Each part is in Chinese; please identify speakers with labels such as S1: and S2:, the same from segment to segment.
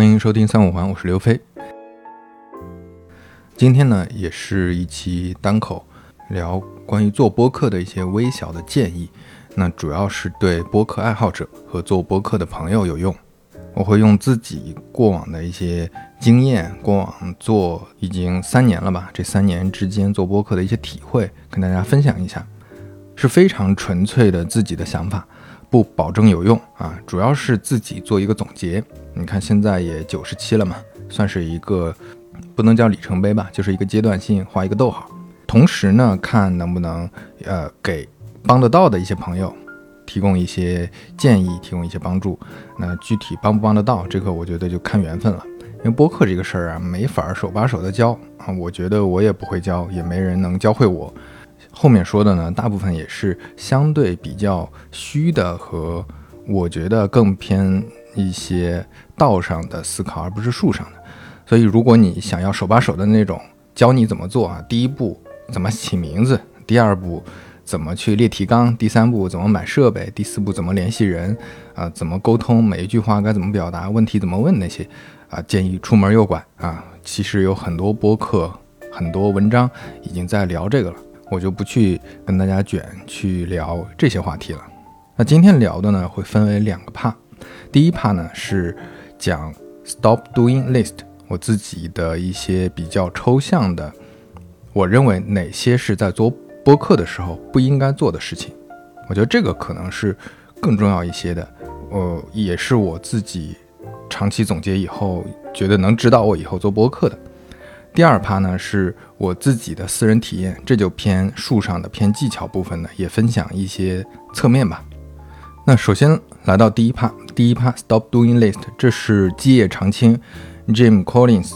S1: 欢迎收听三五环，我是刘飞。今天呢，也是一期单口，聊关于做播客的一些微小的建议。那主要是对播客爱好者和做播客的朋友有用。我会用自己过往的一些经验，过往做已经三年了吧，这三年之间做播客的一些体会，跟大家分享一下，是非常纯粹的自己的想法，不保证有用啊，主要是自己做一个总结。你看现在也九十七了嘛，算是一个不能叫里程碑吧，就是一个阶段性画一个逗号。同时呢，看能不能呃给帮得到的一些朋友提供一些建议，提供一些帮助。那具体帮不帮得到，这个我觉得就看缘分了。因为播客这个事儿啊，没法手把手的教啊，我觉得我也不会教，也没人能教会我。后面说的呢，大部分也是相对比较虚的和我觉得更偏。一些道上的思考，而不是术上的。所以，如果你想要手把手的那种教你怎么做啊，第一步怎么起名字，第二步怎么去列提纲，第三步怎么买设备，第四步怎么联系人啊，怎么沟通，每一句话该怎么表达，问题怎么问那些啊，建议出门右拐啊。其实有很多播客、很多文章已经在聊这个了，我就不去跟大家卷去聊这些话题了。那今天聊的呢，会分为两个 part。第一 part 呢是讲 stop doing list，我自己的一些比较抽象的，我认为哪些是在做播客的时候不应该做的事情，我觉得这个可能是更重要一些的，呃，也是我自己长期总结以后觉得能指导我以后做播客的。第二趴呢是我自己的私人体验，这就偏术上的偏技巧部分的，也分享一些侧面吧。那首先来到第一趴，第一趴 Stop Doing List，这是基业长青 Jim Collins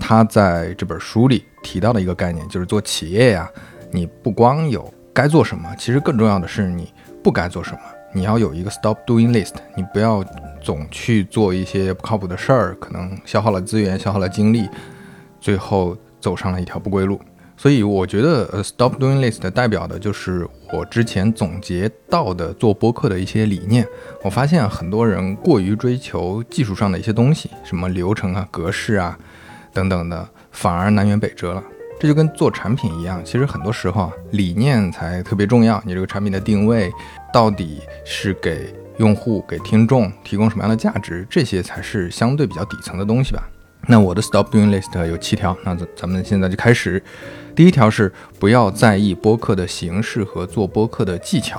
S1: 他在这本书里提到的一个概念，就是做企业呀，你不光有该做什么，其实更重要的是你不该做什么。你要有一个 Stop Doing List，你不要总去做一些不靠谱的事儿，可能消耗了资源，消耗了精力，最后走上了一条不归路。所以我觉得，呃，Stop Doing List 代表的就是我之前总结到的做播客的一些理念。我发现很多人过于追求技术上的一些东西，什么流程啊、格式啊等等的，反而南辕北辙了。这就跟做产品一样，其实很多时候啊，理念才特别重要。你这个产品的定位到底是给用户、给听众提供什么样的价值，这些才是相对比较底层的东西吧。那我的 Stop Doing List 有七条，那咱咱们现在就开始。第一条是不要在意播客的形式和做播客的技巧，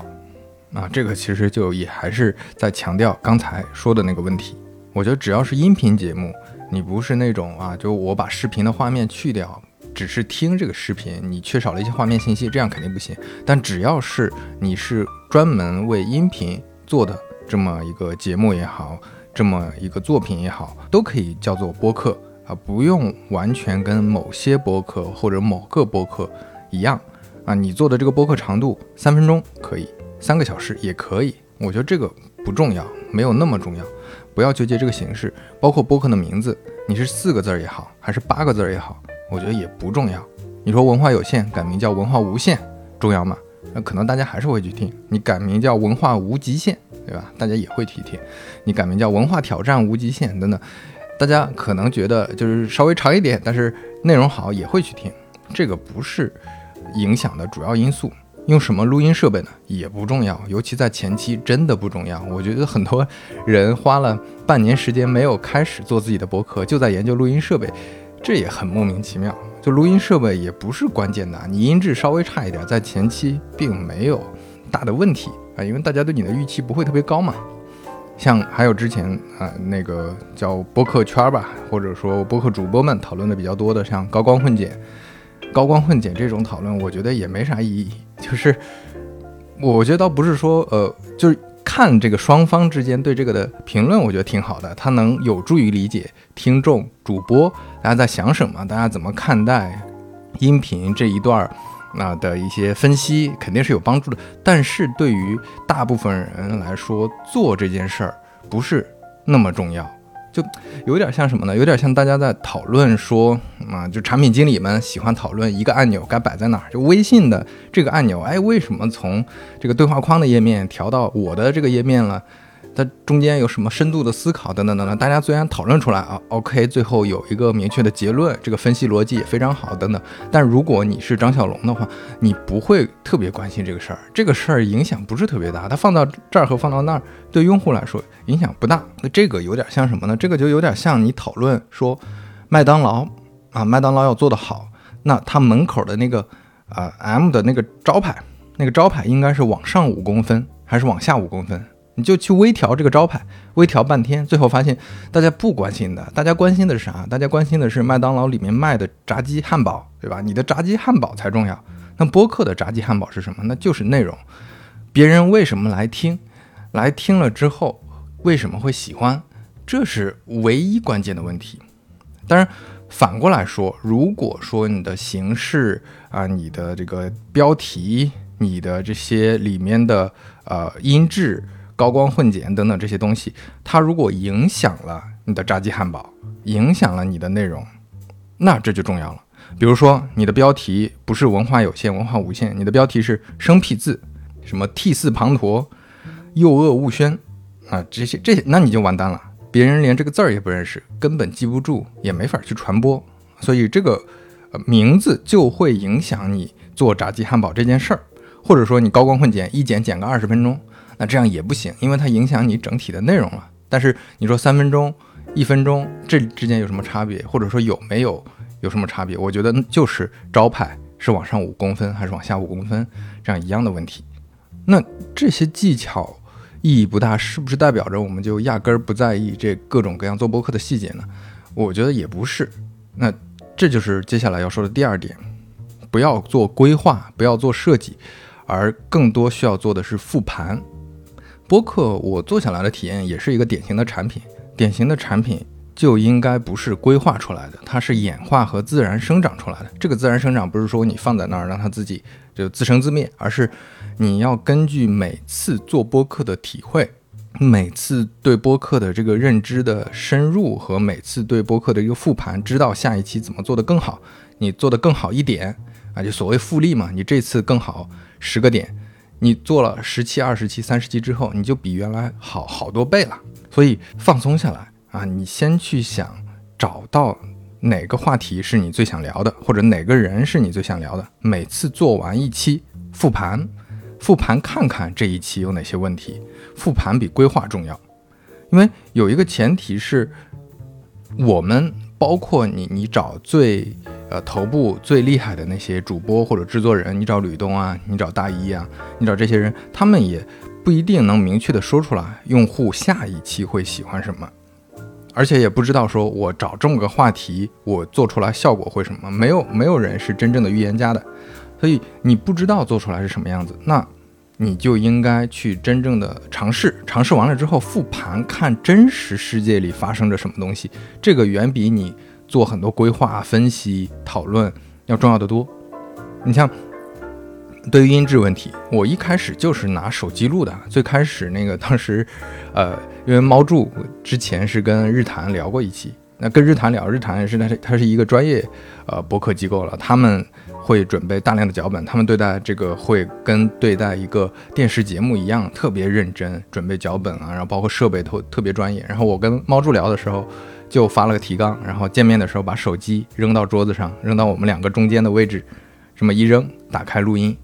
S1: 啊，这个其实就也还是在强调刚才说的那个问题。我觉得只要是音频节目，你不是那种啊，就我把视频的画面去掉，只是听这个视频，你缺少了一些画面信息，这样肯定不行。但只要是你是专门为音频做的这么一个节目也好，这么一个作品也好，都可以叫做播客。啊，不用完全跟某些播客或者某个播客一样啊，你做的这个播客长度三分钟可以，三个小时也可以，我觉得这个不重要，没有那么重要，不要纠结这个形式。包括播客的名字，你是四个字儿也好，还是八个字儿也好，我觉得也不重要。你说文化有限改名叫文化无限，重要吗？那可能大家还是会去听。你改名叫文化无极限，对吧？大家也会去听。你改名叫文化挑战无极限等等。大家可能觉得就是稍微长一点，但是内容好也会去听，这个不是影响的主要因素。用什么录音设备呢？也不重要，尤其在前期真的不重要。我觉得很多人花了半年时间没有开始做自己的博客，就在研究录音设备，这也很莫名其妙。就录音设备也不是关键的，你音质稍微差一点，在前期并没有大的问题啊，因为大家对你的预期不会特别高嘛。像还有之前啊那个叫播客圈吧，或者说播客主播们讨论的比较多的，像高光混剪、高光混剪这种讨论，我觉得也没啥意义。就是我觉得倒不是说呃，就是看这个双方之间对这个的评论，我觉得挺好的，它能有助于理解听众、主播大家在想什么，大家怎么看待音频这一段儿。那的一些分析肯定是有帮助的，但是对于大部分人来说，做这件事儿不是那么重要，就有点像什么呢？有点像大家在讨论说，啊，就产品经理们喜欢讨论一个按钮该摆在哪儿，就微信的这个按钮，哎，为什么从这个对话框的页面调到我的这个页面了？它中间有什么深度的思考等等等等，大家虽然讨论出来啊，OK，最后有一个明确的结论，这个分析逻辑也非常好等等。但如果你是张小龙的话，你不会特别关心这个事儿，这个事儿影响不是特别大，它放到这儿和放到那儿对用户来说影响不大。那这个有点像什么呢？这个就有点像你讨论说麦当劳啊，麦当劳要做得好，那它门口的那个啊 M 的那个招牌，那个招牌应该是往上五公分还是往下五公分？你就去微调这个招牌，微调半天，最后发现大家不关心的，大家关心的是啥？大家关心的是麦当劳里面卖的炸鸡汉堡，对吧？你的炸鸡汉堡才重要。那播客的炸鸡汉堡是什么？那就是内容。别人为什么来听？来听了之后为什么会喜欢？这是唯一关键的问题。当然，反过来说，如果说你的形式啊，你的这个标题，你的这些里面的呃音质。高光混剪等等这些东西，它如果影响了你的炸鸡汉堡，影响了你的内容，那这就重要了。比如说你的标题不是文化有限、文化无限，你的标题是生僻字，什么涕泗滂沱、又恶勿宣啊，这些这些，那你就完蛋了。别人连这个字儿也不认识，根本记不住，也没法去传播。所以这个名字就会影响你做炸鸡汉堡这件事儿，或者说你高光混剪一剪剪个二十分钟。那这样也不行，因为它影响你整体的内容了。但是你说三分钟、一分钟这之间有什么差别，或者说有没有有什么差别？我觉得就是招牌是往上五公分还是往下五公分这样一样的问题。那这些技巧意义不大，是不是代表着我们就压根儿不在意这各种各样做播客的细节呢？我觉得也不是。那这就是接下来要说的第二点：不要做规划，不要做设计，而更多需要做的是复盘。播客我做下来的体验也是一个典型的产品，典型的产品就应该不是规划出来的，它是演化和自然生长出来的。这个自然生长不是说你放在那儿让它自己就自生自灭，而是你要根据每次做播客的体会，每次对播客的这个认知的深入和每次对播客的一个复盘，知道下一期怎么做得更好，你做得更好一点啊，就所谓复利嘛，你这次更好十个点。你做了十期、二十期、三十期之后，你就比原来好好多倍了。所以放松下来啊，你先去想找到哪个话题是你最想聊的，或者哪个人是你最想聊的。每次做完一期复盘，复盘看看这一期有哪些问题。复盘比规划重要，因为有一个前提是，我们包括你，你找最。呃，头部最厉害的那些主播或者制作人，你找吕东啊，你找大一啊，你找这些人，他们也不一定能明确的说出来用户下一期会喜欢什么，而且也不知道说我找这么个话题，我做出来效果会什么，没有没有人是真正的预言家的，所以你不知道做出来是什么样子，那你就应该去真正的尝试，尝试完了之后复盘，看真实世界里发生着什么东西，这个远比你。做很多规划、分析、讨论要重要的多。你像对于音质问题，我一开始就是拿手机录的。最开始那个当时，呃，因为猫柱之前是跟日坛聊过一期，那跟日坛聊，日坛是它是它是一个专业呃博客机构了，他们会准备大量的脚本，他们对待这个会跟对待一个电视节目一样，特别认真，准备脚本啊，然后包括设备都特别专业。然后我跟猫柱聊的时候。就发了个提纲，然后见面的时候把手机扔到桌子上，扔到我们两个中间的位置，这么一扔，打开录音，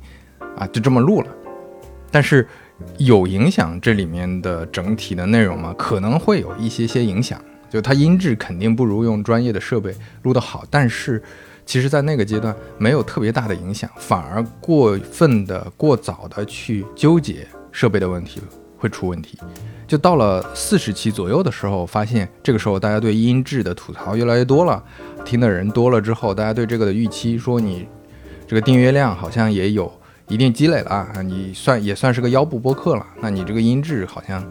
S1: 啊，就这么录了。但是有影响这里面的整体的内容吗？可能会有一些些影响，就它音质肯定不如用专业的设备录得好。但是其实，在那个阶段没有特别大的影响，反而过分的、过早的去纠结设备的问题会出问题。就到了四十期左右的时候，发现这个时候大家对音质的吐槽越来越多了，听的人多了之后，大家对这个的预期说你这个订阅量好像也有一定积累了啊，你算也算是个腰部播客了，那你这个音质好像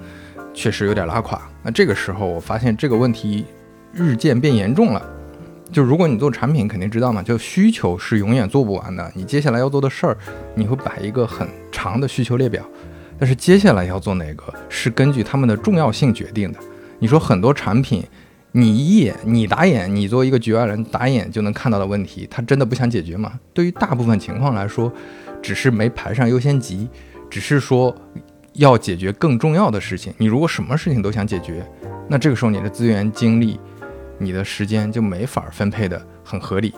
S1: 确实有点拉垮。那这个时候我发现这个问题日渐变严重了。就如果你做产品，肯定知道嘛，就需求是永远做不完的，你接下来要做的事儿，你会摆一个很长的需求列表。但是接下来要做哪个是根据他们的重要性决定的。你说很多产品，你一眼你打眼，你作为一个局外人打眼就能看到的问题，他真的不想解决吗？对于大部分情况来说，只是没排上优先级，只是说要解决更重要的事情。你如果什么事情都想解决，那这个时候你的资源、精力、你的时间就没法分配的很合理。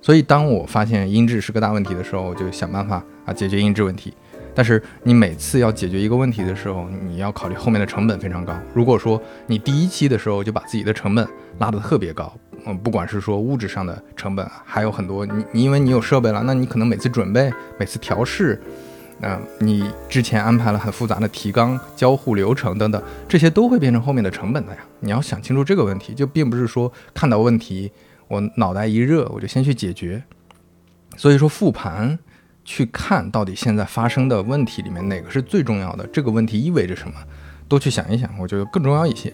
S1: 所以，当我发现音质是个大问题的时候，我就想办法啊解决音质问题。但是，你每次要解决一个问题的时候，你要考虑后面的成本非常高。如果说你第一期的时候就把自己的成本拉得特别高，嗯，不管是说物质上的成本，还有很多，你你因为你有设备了，那你可能每次准备、每次调试，嗯你之前安排了很复杂的提纲、交互流程等等，这些都会变成后面的成本的呀。你要想清楚这个问题，就并不是说看到问题。我脑袋一热，我就先去解决。所以说复盘，去看到底现在发生的问题里面哪个是最重要的，这个问题意味着什么，多去想一想，我觉得更重要一些。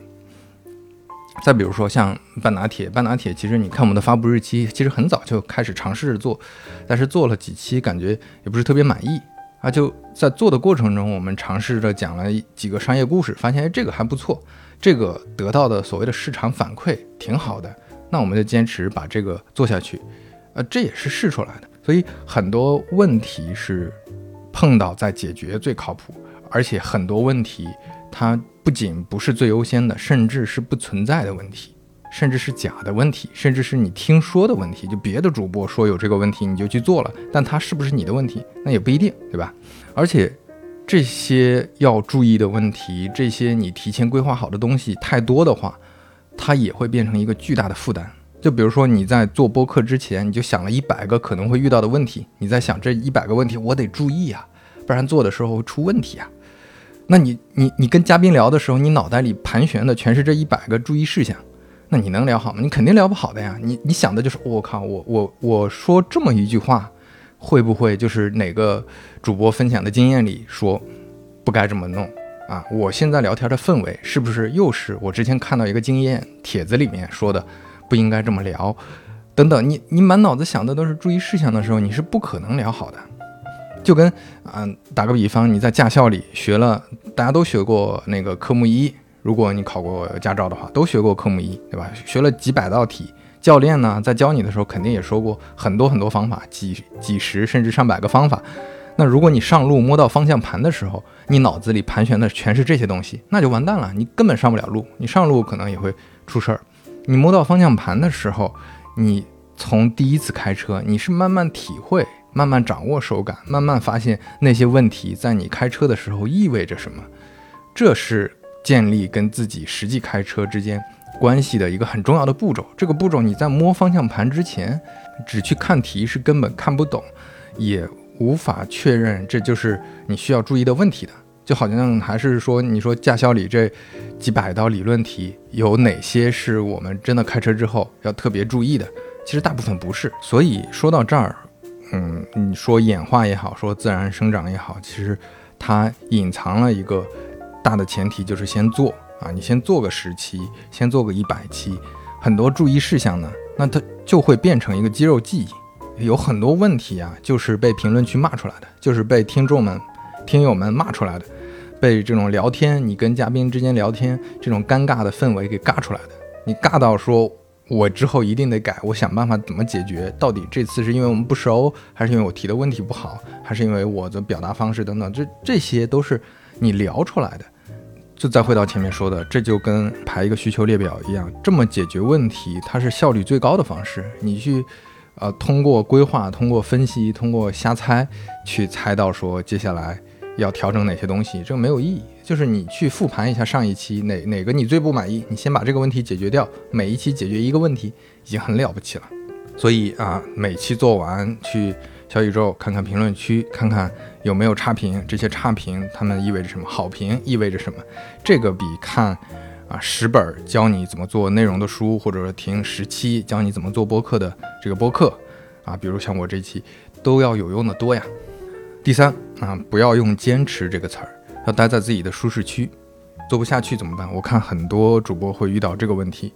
S1: 再比如说像半拿铁，半拿铁其实你看我们的发布日期，其实很早就开始尝试着做，但是做了几期感觉也不是特别满意啊。就在做的过程中，我们尝试着讲了几个商业故事，发现这个还不错，这个得到的所谓的市场反馈挺好的。那我们就坚持把这个做下去，呃，这也是试出来的。所以很多问题是碰到再解决最靠谱，而且很多问题它不仅不是最优先的，甚至是不存在的问题，甚至是假的问题，甚至是你听说的问题。就别的主播说有这个问题，你就去做了，但它是不是你的问题，那也不一定，对吧？而且这些要注意的问题，这些你提前规划好的东西太多的话。它也会变成一个巨大的负担。就比如说你在做播客之前，你就想了一百个可能会遇到的问题，你在想这一百个问题我得注意啊，不然做的时候会出问题啊。那你你你跟嘉宾聊的时候，你脑袋里盘旋的全是这一百个注意事项，那你能聊好吗？你肯定聊不好的呀。你你想的就是我靠，我我我说这么一句话，会不会就是哪个主播分享的经验里说不该这么弄？啊，我现在聊天的氛围是不是又是我之前看到一个经验帖子里面说的，不应该这么聊，等等，你你满脑子想的都是注意事项的时候，你是不可能聊好的。就跟啊，打个比方，你在驾校里学了，大家都学过那个科目一，如果你考过驾照的话，都学过科目一，对吧？学了几百道题，教练呢在教你的时候肯定也说过很多很多方法，几几十甚至上百个方法。那如果你上路摸到方向盘的时候，你脑子里盘旋的全是这些东西，那就完蛋了，你根本上不了路。你上路可能也会出事儿。你摸到方向盘的时候，你从第一次开车，你是慢慢体会、慢慢掌握手感，慢慢发现那些问题在你开车的时候意味着什么。这是建立跟自己实际开车之间关系的一个很重要的步骤。这个步骤你在摸方向盘之前，只去看题是根本看不懂，也。无法确认这就是你需要注意的问题的，就好像还是说，你说驾校里这几百道理论题有哪些是我们真的开车之后要特别注意的？其实大部分不是。所以说到这儿，嗯，你说演化也好，说自然生长也好，其实它隐藏了一个大的前提，就是先做啊，你先做个十期，先做个一百期，很多注意事项呢，那它就会变成一个肌肉记忆。有很多问题啊，就是被评论区骂出来的，就是被听众们、听友们骂出来的，被这种聊天，你跟嘉宾之间聊天这种尴尬的氛围给尬出来的。你尬到说，我之后一定得改，我想办法怎么解决？到底这次是因为我们不熟，还是因为我提的问题不好，还是因为我的表达方式等等？这这些都是你聊出来的。就再回到前面说的，这就跟排一个需求列表一样，这么解决问题，它是效率最高的方式。你去。呃，通过规划，通过分析，通过瞎猜，去猜到说接下来要调整哪些东西，这个没有意义。就是你去复盘一下上一期哪哪个你最不满意，你先把这个问题解决掉。每一期解决一个问题，已经很了不起了。所以啊，每期做完去小宇宙看看评论区，看看有没有差评，这些差评它们意味着什么，好评意味着什么，这个比看。啊，十本教你怎么做内容的书，或者说听十期教你怎么做播客的这个播客，啊，比如像我这期，都要有用的多呀。第三啊，不要用坚持这个词儿，要待在自己的舒适区，做不下去怎么办？我看很多主播会遇到这个问题。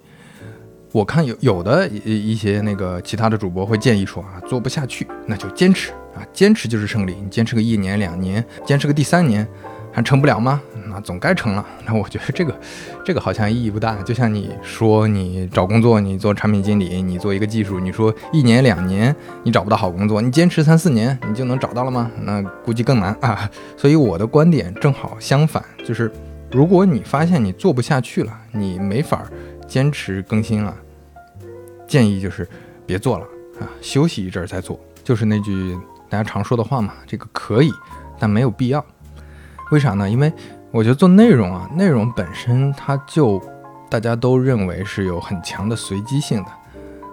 S1: 我看有有的一些那个其他的主播会建议说啊，做不下去那就坚持啊，坚持就是胜利。你坚持个一年两年，坚持个第三年还成不了吗？那总该成了。那我觉得这个，这个好像意义不大。就像你说你找工作，你做产品经理，你做一个技术，你说一年两年你找不到好工作，你坚持三四年你就能找到了吗？那估计更难啊。所以我的观点正好相反，就是如果你发现你做不下去了，你没法坚持更新了，建议就是别做了啊，休息一阵儿再做。就是那句大家常说的话嘛，这个可以，但没有必要。为啥呢？因为我觉得做内容啊，内容本身它就大家都认为是有很强的随机性的。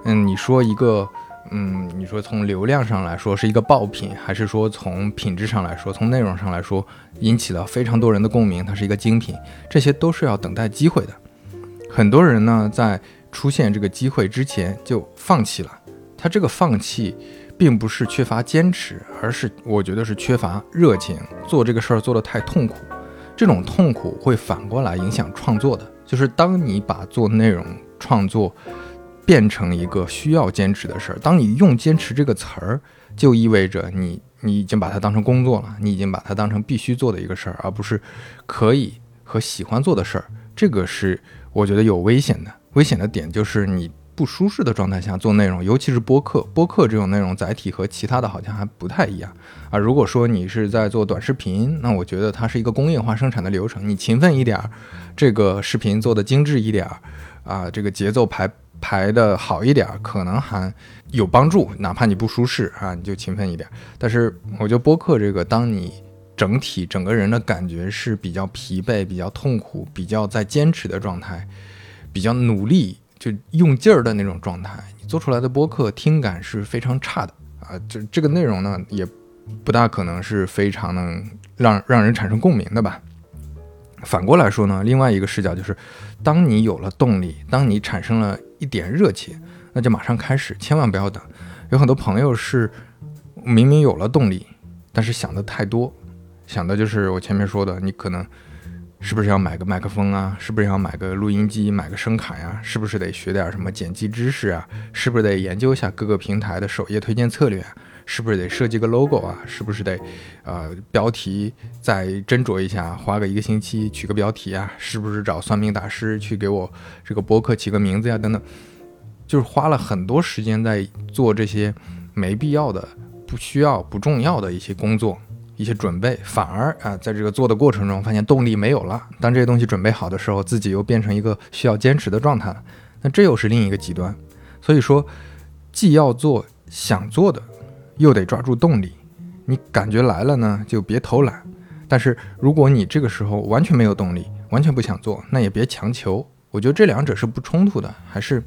S1: 嗯，你说一个，嗯，你说从流量上来说是一个爆品，还是说从品质上来说，从内容上来说引起了非常多人的共鸣，它是一个精品，这些都是要等待机会的。很多人呢，在出现这个机会之前就放弃了，他这个放弃。并不是缺乏坚持，而是我觉得是缺乏热情，做这个事儿做得太痛苦，这种痛苦会反过来影响创作的。就是当你把做内容创作变成一个需要坚持的事儿，当你用“坚持”这个词儿，就意味着你你已经把它当成工作了，你已经把它当成必须做的一个事儿，而不是可以和喜欢做的事儿。这个是我觉得有危险的，危险的点就是你。不舒适的状态下做内容，尤其是播客，播客这种内容载体和其他的好像还不太一样啊。如果说你是在做短视频，那我觉得它是一个工业化生产的流程，你勤奋一点儿，这个视频做的精致一点儿啊，这个节奏排排的好一点儿，可能还有帮助。哪怕你不舒适啊，你就勤奋一点。但是我觉得播客这个，当你整体整个人的感觉是比较疲惫、比较痛苦、比较在坚持的状态，比较努力。就用劲儿的那种状态，你做出来的播客听感是非常差的啊！这这个内容呢，也不大可能是非常能让让人产生共鸣的吧。反过来说呢，另外一个视角就是，当你有了动力，当你产生了一点热情，那就马上开始，千万不要等。有很多朋友是明明有了动力，但是想的太多，想的就是我前面说的，你可能。是不是要买个麦克风啊？是不是要买个录音机、买个声卡呀？是不是得学点什么剪辑知识啊？是不是得研究一下各个平台的首页推荐策略？啊是不是得设计个 logo 啊？是不是得，呃，标题再斟酌一下，花个一个星期取个标题啊？是不是找算命大师去给我这个博客起个名字呀？等等，就是花了很多时间在做这些没必要的、不需要、不重要的一些工作。一些准备，反而啊，在这个做的过程中，发现动力没有了。当这些东西准备好的时候，自己又变成一个需要坚持的状态了。那这又是另一个极端。所以说，既要做想做的，又得抓住动力。你感觉来了呢，就别偷懒。但是如果你这个时候完全没有动力，完全不想做，那也别强求。我觉得这两者是不冲突的，还是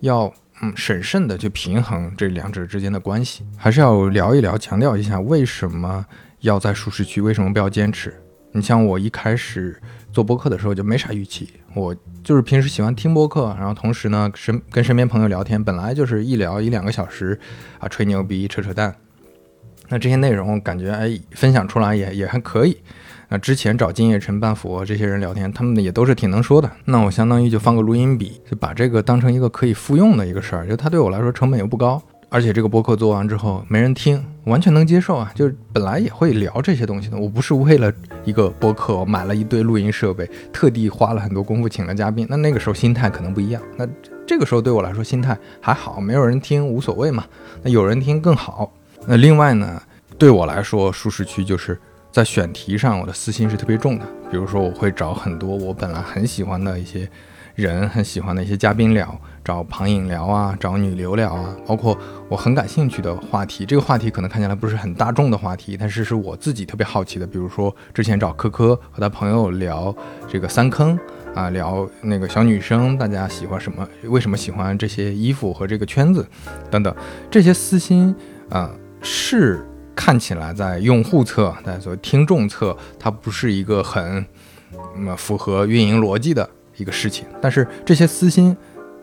S1: 要嗯审慎的去平衡这两者之间的关系。还是要聊一聊，强调一下为什么。要在舒适区，为什么不要坚持？你像我一开始做播客的时候就没啥预期，我就是平时喜欢听播客，然后同时呢身跟身边朋友聊天，本来就是一聊一两个小时啊，吹牛逼扯扯淡。那这些内容感觉哎分享出来也也还可以。那之前找金叶晨、半佛这些人聊天，他们也都是挺能说的。那我相当于就放个录音笔，就把这个当成一个可以复用的一个事儿，就它对我来说成本又不高。而且这个播客做完之后没人听，完全能接受啊！就是本来也会聊这些东西的，我不是为了一个播客买了一堆录音设备，特地花了很多功夫请了嘉宾。那那个时候心态可能不一样。那这个时候对我来说心态还好，没有人听无所谓嘛。那有人听更好。那另外呢，对我来说舒适区就是在选题上，我的私心是特别重的。比如说我会找很多我本来很喜欢的一些。人很喜欢的一些嘉宾聊，找庞颖聊啊，找女流聊啊，包括我很感兴趣的话题。这个话题可能看起来不是很大众的话题，但是是我自己特别好奇的。比如说之前找科科和他朋友聊这个三坑啊，聊那个小女生，大家喜欢什么？为什么喜欢这些衣服和这个圈子等等这些私心啊，是看起来在用户侧，在所谓听众侧，它不是一个很那么符合运营逻辑的。一个事情，但是这些私心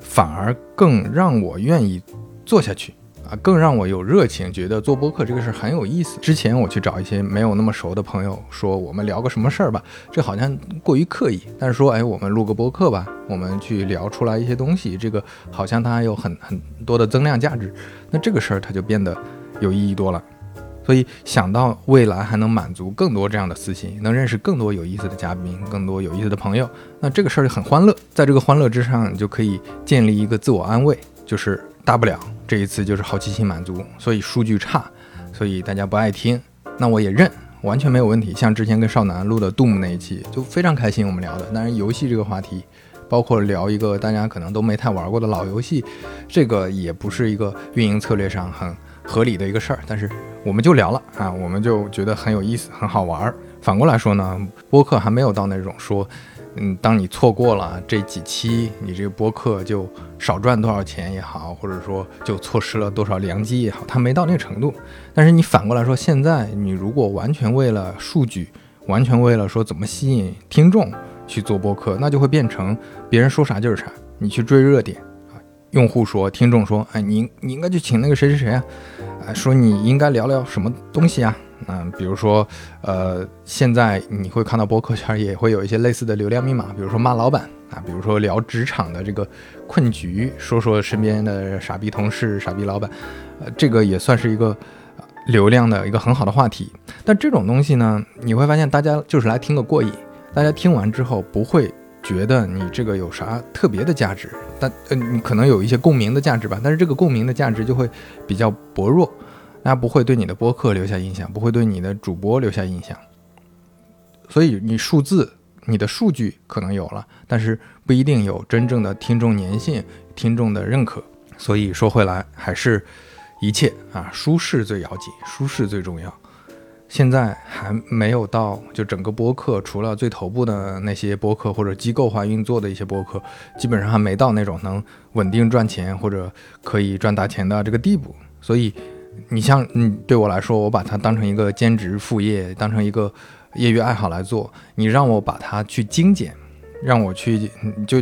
S1: 反而更让我愿意做下去啊，更让我有热情，觉得做播客这个事儿很有意思。之前我去找一些没有那么熟的朋友，说我们聊个什么事儿吧，这好像过于刻意。但是说，哎，我们录个播客吧，我们去聊出来一些东西，这个好像它有很很多的增量价值。那这个事儿它就变得有意义多了。所以想到未来还能满足更多这样的私心，能认识更多有意思的嘉宾，更多有意思的朋友，那这个事儿就很欢乐。在这个欢乐之上，你就可以建立一个自我安慰，就是大不了这一次就是好奇心满足，所以数据差，所以大家不爱听，那我也认，完全没有问题。像之前跟少南录的 Doom 那一期，就非常开心，我们聊的。当然，游戏这个话题，包括聊一个大家可能都没太玩过的老游戏，这个也不是一个运营策略上很合理的一个事儿，但是。我们就聊了啊，我们就觉得很有意思，很好玩儿。反过来说呢，播客还没有到那种说，嗯，当你错过了这几期，你这个播客就少赚多少钱也好，或者说就错失了多少良机也好，它没到那个程度。但是你反过来说，现在你如果完全为了数据，完全为了说怎么吸引听众去做播客，那就会变成别人说啥就是啥，你去追热点。用户说，听众说，哎，你你应该去请那个谁谁谁啊。啊，说你应该聊聊什么东西啊？嗯，比如说，呃，现在你会看到博客圈也会有一些类似的流量密码，比如说骂老板啊，比如说聊职场的这个困局，说说身边的傻逼同事、傻逼老板，呃，这个也算是一个流量的一个很好的话题。但这种东西呢，你会发现大家就是来听个过瘾，大家听完之后不会。觉得你这个有啥特别的价值，但呃，你可能有一些共鸣的价值吧，但是这个共鸣的价值就会比较薄弱，大家不会对你的播客留下印象，不会对你的主播留下印象。所以你数字、你的数据可能有了，但是不一定有真正的听众粘性、听众的认可。所以说回来，还是一切啊，舒适最要紧，舒适最重要。现在还没有到，就整个播客，除了最头部的那些播客或者机构化运作的一些播客，基本上还没到那种能稳定赚钱或者可以赚大钱的这个地步。所以，你像，嗯，对我来说，我把它当成一个兼职副业，当成一个业余爱好来做。你让我把它去精简，让我去就。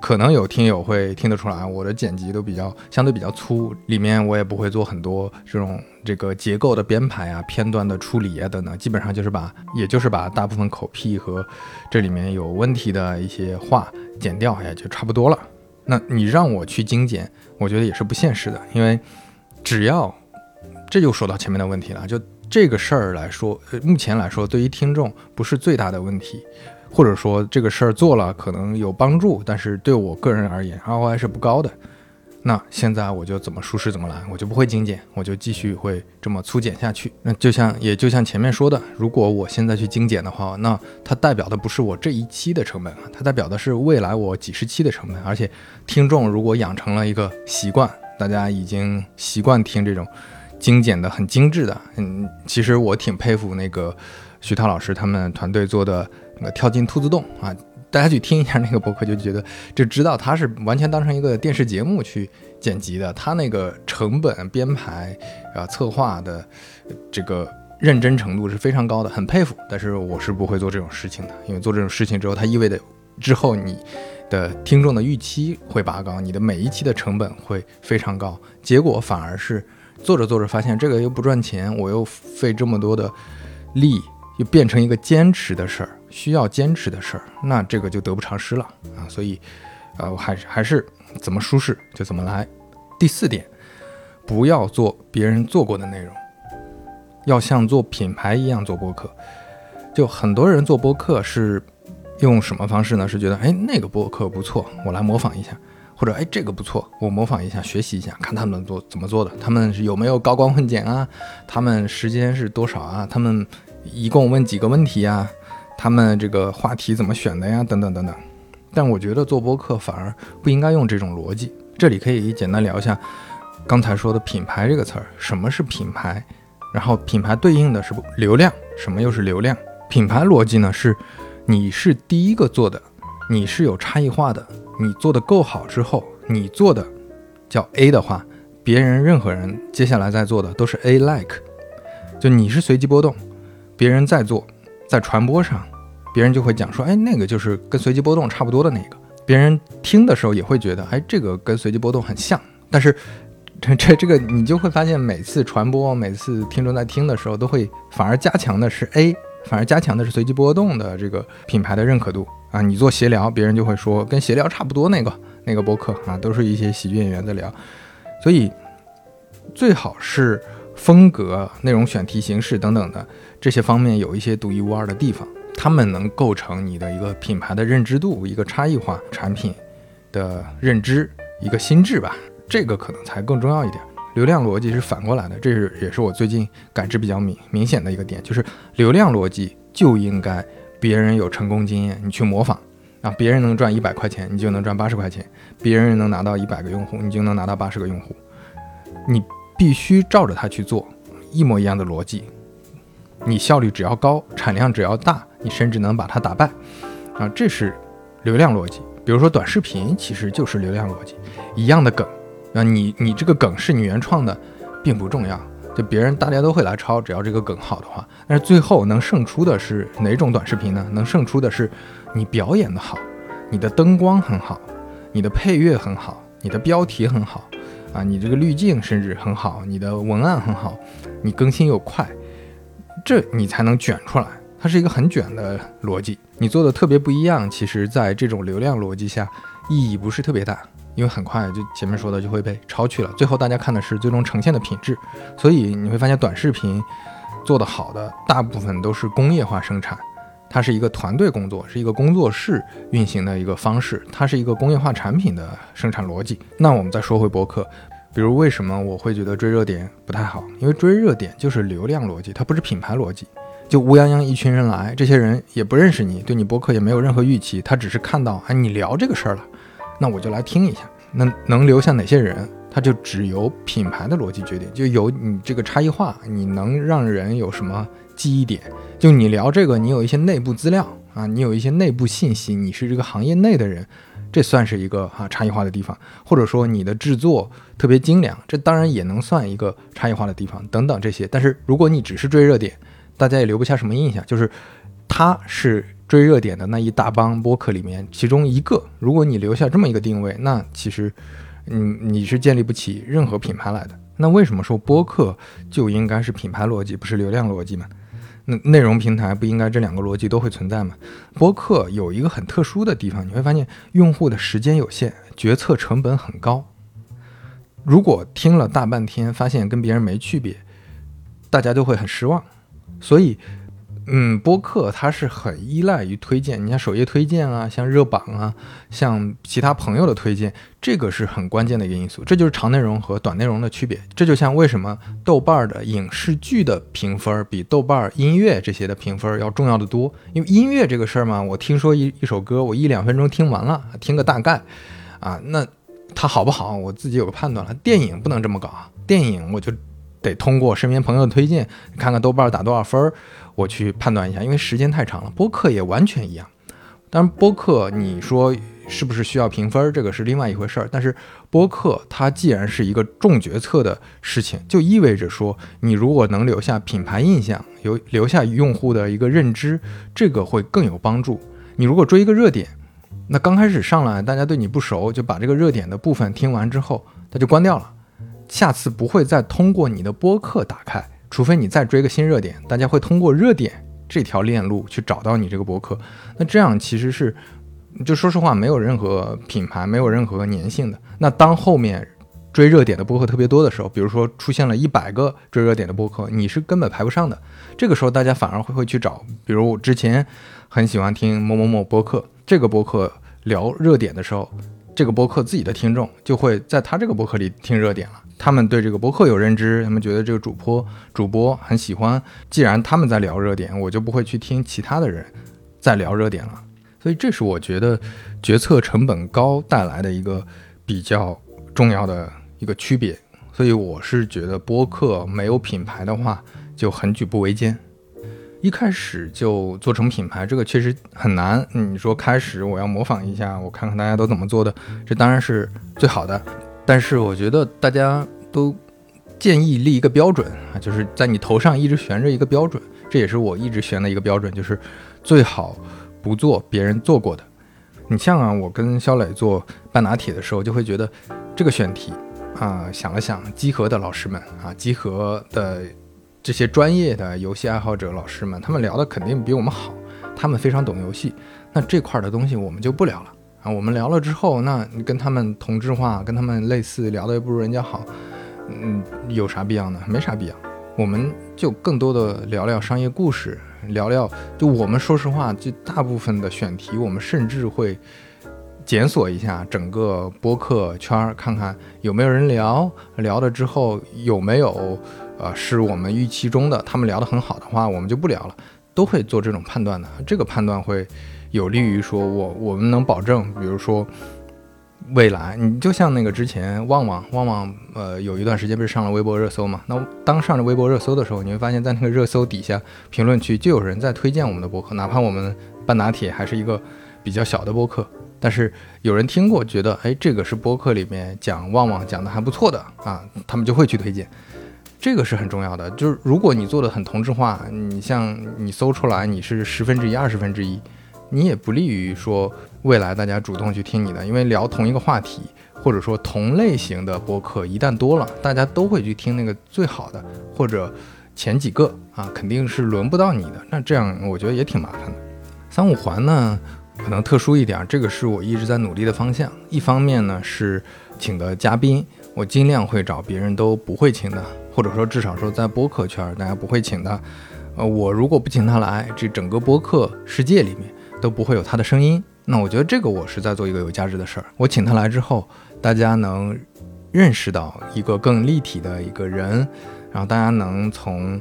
S1: 可能有听友会听得出来，我的剪辑都比较相对比较粗，里面我也不会做很多这种这个结构的编排啊、片段的处理啊等等，基本上就是把，也就是把大部分口癖和这里面有问题的一些话剪掉，也就差不多了。那你让我去精简，我觉得也是不现实的，因为只要这就说到前面的问题了，就这个事儿来说，目前来说对于听众不是最大的问题。或者说这个事儿做了可能有帮助，但是对我个人而言 ROI 是不高的。那现在我就怎么舒适怎么来，我就不会精简，我就继续会这么粗减下去。那就像也就像前面说的，如果我现在去精简的话，那它代表的不是我这一期的成本啊，它代表的是未来我几十期的成本。而且听众如果养成了一个习惯，大家已经习惯听这种精简的很精致的，嗯，其实我挺佩服那个徐涛老师他们团队做的。那跳进兔子洞啊！大家去听一下那个博客，就觉得就知道他是完全当成一个电视节目去剪辑的。他那个成本编排啊、策划的这个认真程度是非常高的，很佩服。但是我是不会做这种事情的，因为做这种事情之后，它意味着之后你的听众的预期会拔高，你的每一期的成本会非常高，结果反而是做着做着发现这个又不赚钱，我又费这么多的力。就变成一个坚持的事儿，需要坚持的事儿，那这个就得不偿失了啊！所以，呃，我还是还是怎么舒适就怎么来。第四点，不要做别人做过的内容，要像做品牌一样做播客。就很多人做播客是用什么方式呢？是觉得哎那个播客不错，我来模仿一下，或者哎这个不错，我模仿一下，学习一下，看他们做怎么做的，他们是有没有高光混剪啊？他们时间是多少啊？他们。一共问几个问题啊？他们这个话题怎么选的呀？等等等等。但我觉得做播客反而不应该用这种逻辑。这里可以简单聊一下刚才说的品牌这个词儿，什么是品牌？然后品牌对应的是流量，什么又是流量？品牌逻辑呢是，你是第一个做的，你是有差异化的，你做的够好之后，你做的叫 A 的话，别人任何人接下来在做的都是 A like，就你是随机波动。别人在做，在传播上，别人就会讲说，哎，那个就是跟随机波动差不多的那个。别人听的时候也会觉得，哎，这个跟随机波动很像。但是，这这这个你就会发现，每次传播，每次听众在听的时候，都会反而加强的是 A，反而加强的是随机波动的这个品牌的认可度啊。你做闲聊，别人就会说跟闲聊差不多那个那个播客啊，都是一些喜剧演员在聊。所以，最好是风格、内容选题形式等等的这些方面有一些独一无二的地方，他们能构成你的一个品牌的认知度、一个差异化产品的认知、一个心智吧，这个可能才更重要一点。流量逻辑是反过来的，这是也是我最近感知比较明明显的一个点，就是流量逻辑就应该别人有成功经验，你去模仿啊，别人能赚一百块钱，你就能赚八十块钱；别人能拿到一百个用户，你就能拿到八十个用户。你必须照着他去做，一模一样的逻辑，你效率只要高，产量只要大，你甚至能把它打败啊！这是流量逻辑。比如说短视频，其实就是流量逻辑，一样的梗。啊你你这个梗是你原创的，并不重要，就别人大家都会来抄，只要这个梗好的话。但是最后能胜出的是哪种短视频呢？能胜出的是你表演的好，你的灯光很好，你的配乐很好，你的标题很好，啊，你这个滤镜甚至很好，你的文案很好，你更新又快，这你才能卷出来。它是一个很卷的逻辑，你做的特别不一样，其实在这种流量逻辑下意义不是特别大。因为很快就前面说的就会被抄去了，最后大家看的是最终呈现的品质，所以你会发现短视频做得好的大部分都是工业化生产，它是一个团队工作，是一个工作室运行的一个方式，它是一个工业化产品的生产逻辑。那我们再说回博客，比如为什么我会觉得追热点不太好？因为追热点就是流量逻辑，它不是品牌逻辑。就乌泱泱一群人来，这些人也不认识你，对你博客也没有任何预期，他只是看到哎你聊这个事儿了。那我就来听一下，那能留下哪些人？他就只由品牌的逻辑决定，就由你这个差异化，你能让人有什么记忆点？就你聊这个，你有一些内部资料啊，你有一些内部信息，你是这个行业内的人，这算是一个啊差异化的地方。或者说你的制作特别精良，这当然也能算一个差异化的地方。等等这些，但是如果你只是追热点，大家也留不下什么印象，就是他是。追热点的那一大帮播客里面，其中一个，如果你留下这么一个定位，那其实，嗯，你是建立不起任何品牌来的。那为什么说播客就应该是品牌逻辑，不是流量逻辑嘛？那内容平台不应该这两个逻辑都会存在吗？播客有一个很特殊的地方，你会发现用户的时间有限，决策成本很高。如果听了大半天，发现跟别人没区别，大家就会很失望。所以。嗯，播客它是很依赖于推荐，你像首页推荐啊，像热榜啊，像其他朋友的推荐，这个是很关键的一个因素。这就是长内容和短内容的区别。这就像为什么豆瓣儿的影视剧的评分比豆瓣儿音乐这些的评分要重要的多。因为音乐这个事儿嘛，我听说一一首歌，我一两分钟听完了，听个大概，啊，那它好不好，我自己有个判断了。电影不能这么搞，电影我就。得通过身边朋友的推荐，看看豆瓣打多少分儿，我去判断一下，因为时间太长了。播客也完全一样，当然播客你说是不是需要评分，这个是另外一回事儿。但是播客它既然是一个重决策的事情，就意味着说，你如果能留下品牌印象，有留下用户的一个认知，这个会更有帮助。你如果追一个热点，那刚开始上来大家对你不熟，就把这个热点的部分听完之后，他就关掉了。下次不会再通过你的播客打开，除非你再追个新热点，大家会通过热点这条链路去找到你这个博客。那这样其实是，就说实话，没有任何品牌，没有任何粘性的。那当后面追热点的播客特别多的时候，比如说出现了一百个追热点的播客，你是根本排不上的。这个时候大家反而会会去找，比如我之前很喜欢听某某某博客，这个博客聊热点的时候，这个播客自己的听众就会在他这个播客里听热点了。他们对这个博客有认知，他们觉得这个主播主播很喜欢。既然他们在聊热点，我就不会去听其他的人在聊热点了。所以这是我觉得决策成本高带来的一个比较重要的一个区别。所以我是觉得播客没有品牌的话就很举步维艰。一开始就做成品牌，这个确实很难。你说开始我要模仿一下，我看看大家都怎么做的，这当然是最好的。但是我觉得大家都建议立一个标准啊，就是在你头上一直悬着一个标准，这也是我一直悬的一个标准，就是最好不做别人做过的。你像啊，我跟肖磊做半拿铁的时候，就会觉得这个选题啊，想了想，集合的老师们啊，集合的这些专业的游戏爱好者老师们，他们聊的肯定比我们好，他们非常懂游戏，那这块的东西我们就不聊了。啊，我们聊了之后，那你跟他们同质化，跟他们类似，聊的又不如人家好，嗯，有啥必要呢？没啥必要。我们就更多的聊聊商业故事，聊聊就我们说实话，就大部分的选题，我们甚至会检索一下整个播客圈，看看有没有人聊，聊了之后有没有呃是我们预期中的，他们聊得很好的话，我们就不聊了，都会做这种判断的。这个判断会有利于说我我们能保证，比如说。未来，你就像那个之前旺旺旺旺，呃，有一段时间不是上了微博热搜嘛？那当上了微博热搜的时候，你会发现在那个热搜底下评论区就有人在推荐我们的博客，哪怕我们半拿铁还是一个比较小的博客，但是有人听过，觉得哎，这个是博客里面讲旺旺讲的还不错的啊，他们就会去推荐，这个是很重要的。就是如果你做的很同质化，你像你搜出来你是十分之一、二十分之一。你也不利于说未来大家主动去听你的，因为聊同一个话题或者说同类型的播客一旦多了，大家都会去听那个最好的或者前几个啊，肯定是轮不到你的。那这样我觉得也挺麻烦的。三五环呢可能特殊一点，这个是我一直在努力的方向。一方面呢是请的嘉宾，我尽量会找别人都不会请的，或者说至少说在播客圈大家不会请的。呃，我如果不请他来，这整个播客世界里面。都不会有他的声音，那我觉得这个我是在做一个有价值的事儿。我请他来之后，大家能认识到一个更立体的一个人，然后大家能从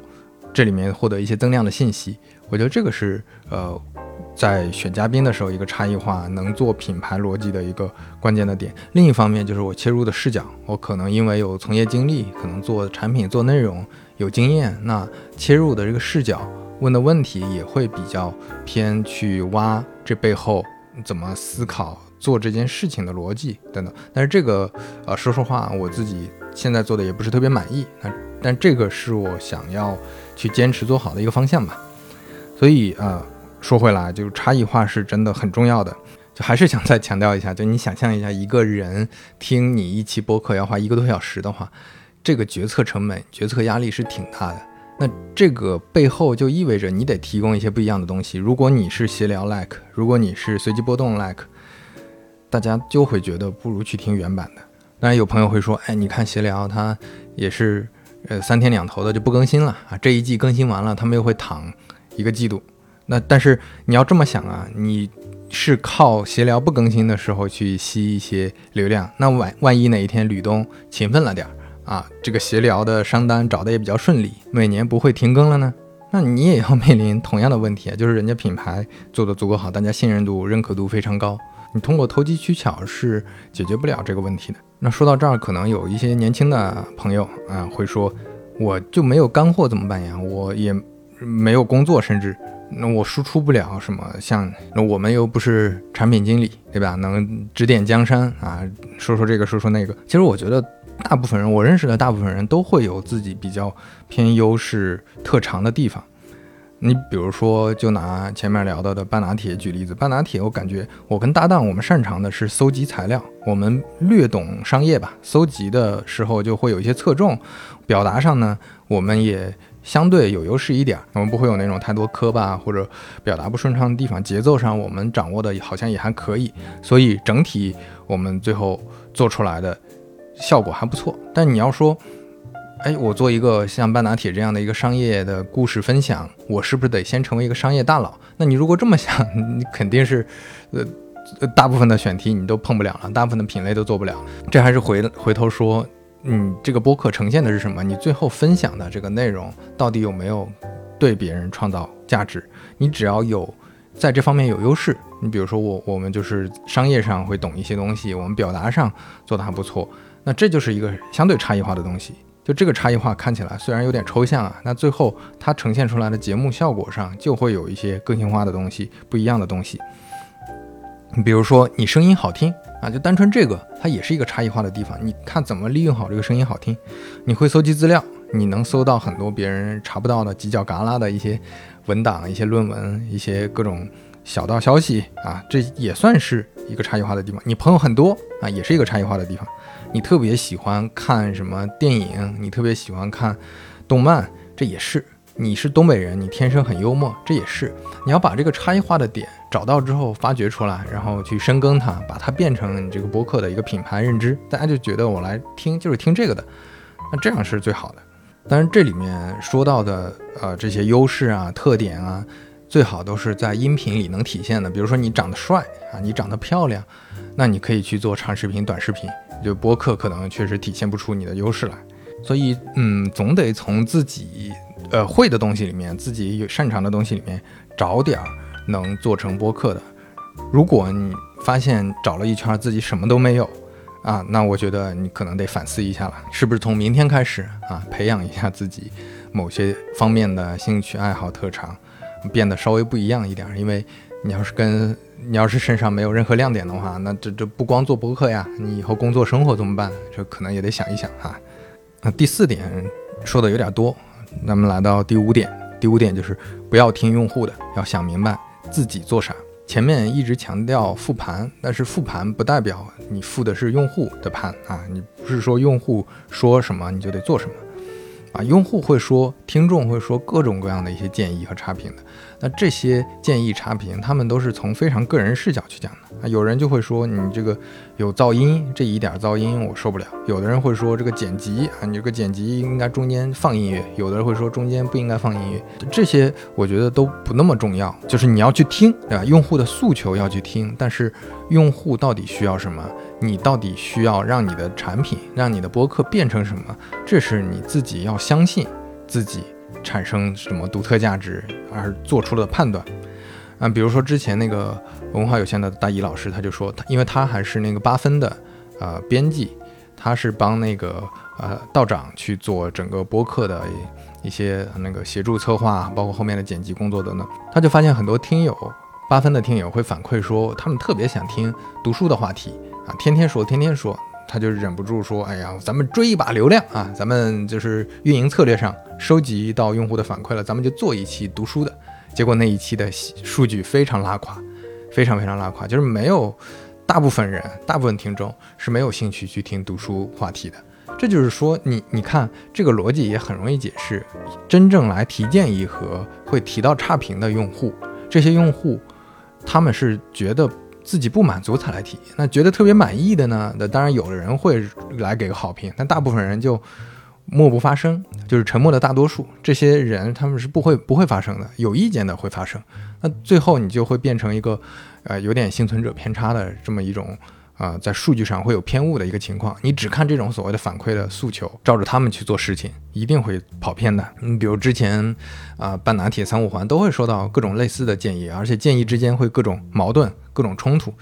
S1: 这里面获得一些增量的信息。我觉得这个是呃，在选嘉宾的时候一个差异化，能做品牌逻辑的一个关键的点。另一方面就是我切入的视角，我可能因为有从业经历，可能做产品做内容有经验，那切入的这个视角。问的问题也会比较偏去挖这背后怎么思考做这件事情的逻辑等等，但是这个呃说实话我自己现在做的也不是特别满意，那但这个是我想要去坚持做好的一个方向吧。所以呃说回来，就是差异化是真的很重要的，就还是想再强调一下，就你想象一下一个人听你一期播客要花一个多小时的话，这个决策成本、决策压力是挺大的。那这个背后就意味着你得提供一些不一样的东西。如果你是闲聊 like，如果你是随机波动 like，大家就会觉得不如去听原版的。当然有朋友会说，哎，你看闲聊它也是呃三天两头的就不更新了啊，这一季更新完了，他们又会躺一个季度。那但是你要这么想啊，你是靠闲聊不更新的时候去吸一些流量，那万万一哪一天吕东勤奋了点儿。啊，这个闲聊的商单找的也比较顺利，每年不会停更了呢。那你也要面临同样的问题啊，就是人家品牌做的足够好，大家信任度、认可度非常高，你通过投机取巧是解决不了这个问题的。那说到这儿，可能有一些年轻的朋友啊会说，我就没有干货怎么办呀？我也没有工作，甚至那我输出不了什么。像那我们又不是产品经理，对吧？能指点江山啊，说说这个，说说那个。其实我觉得。大部分人，我认识的大部分人都会有自己比较偏优势、特长的地方。你比如说，就拿前面聊到的半拿铁举例子，半拿铁，我感觉我跟搭档，我们擅长的是搜集材料，我们略懂商业吧，搜集的时候就会有一些侧重，表达上呢，我们也相对有优势一点，我们不会有那种太多磕巴或者表达不顺畅的地方，节奏上我们掌握的好像也还可以，所以整体我们最后做出来的。效果还不错，但你要说，哎，我做一个像半打铁这样的一个商业的故事分享，我是不是得先成为一个商业大佬？那你如果这么想，你肯定是，呃，大部分的选题你都碰不了了，大部分的品类都做不了。这还是回回头说，嗯，这个播客呈现的是什么？你最后分享的这个内容到底有没有对别人创造价值？你只要有在这方面有优势，你比如说我，我们就是商业上会懂一些东西，我们表达上做的还不错。那这就是一个相对差异化的东西，就这个差异化看起来虽然有点抽象啊，那最后它呈现出来的节目效果上就会有一些个性化的东西，不一样的东西。你比如说你声音好听啊，就单纯这个，它也是一个差异化的地方。你看怎么利用好这个声音好听，你会搜集资料，你能搜到很多别人查不到的犄角旮旯的一些文档、一些论文、一些各种小道消息啊，这也算是一个差异化的地方。你朋友很多啊，也是一个差异化的地方。你特别喜欢看什么电影？你特别喜欢看动漫，这也是。你是东北人，你天生很幽默，这也是。你要把这个差异化的点找到之后，发掘出来，然后去深耕它，把它变成你这个播客的一个品牌认知，大家就觉得我来听就是听这个的。那这样是最好的。当然，这里面说到的呃这些优势啊、特点啊，最好都是在音频里能体现的。比如说你长得帅啊，你长得漂亮，那你可以去做长视频、短视频。就播客可能确实体现不出你的优势来，所以嗯，总得从自己呃会的东西里面，自己有擅长的东西里面找点儿能做成播客的。如果你发现找了一圈自己什么都没有啊，那我觉得你可能得反思一下了，是不是从明天开始啊，培养一下自己某些方面的兴趣爱好特长，变得稍微不一样一点。因为你要是跟你要是身上没有任何亮点的话，那这这不光做博客呀，你以后工作生活怎么办？这可能也得想一想哈。那第四点说的有点多，咱们来到第五点，第五点就是不要听用户的，要想明白自己做啥。前面一直强调复盘，但是复盘不代表你复的是用户的盘啊，你不是说用户说什么你就得做什么啊，用户会说，听众会说各种各样的一些建议和差评的。那这些建议差评，他们都是从非常个人视角去讲的啊。有人就会说你这个有噪音，这一点噪音我受不了。有的人会说这个剪辑啊，你这个剪辑应该中间放音乐。有的人会说中间不应该放音乐。这些我觉得都不那么重要，就是你要去听，对吧？用户的诉求要去听，但是用户到底需要什么？你到底需要让你的产品，让你的播客变成什么？这是你自己要相信自己。产生什么独特价值而做出了判断，啊，比如说之前那个文化有限的大一老师，他就说他，因为他还是那个八分的呃编辑，他是帮那个呃道长去做整个播客的一些那个协助策划，包括后面的剪辑工作等等，他就发现很多听友八分的听友会反馈说，他们特别想听读书的话题啊，天天说，天天说。他就忍不住说：“哎呀，咱们追一把流量啊！咱们就是运营策略上收集到用户的反馈了，咱们就做一期读书的。结果那一期的数据非常拉垮，非常非常拉垮，就是没有大部分人、大部分听众是没有兴趣去听读书话题的。这就是说，你你看这个逻辑也很容易解释。真正来提建议和会提到差评的用户，这些用户他们是觉得。”自己不满足才来提，那觉得特别满意的呢？那当然有的人会来给个好评，但大部分人就默不发声，就是沉默的大多数。这些人他们是不会不会发声的，有意见的会发生。那最后你就会变成一个，呃，有点幸存者偏差的这么一种。啊，在数据上会有偏误的一个情况，你只看这种所谓的反馈的诉求，照着他们去做事情，一定会跑偏的。你比如之前啊，办拿铁三五环都会收到各种类似的建议，而且建议之间会各种矛盾、各种冲突。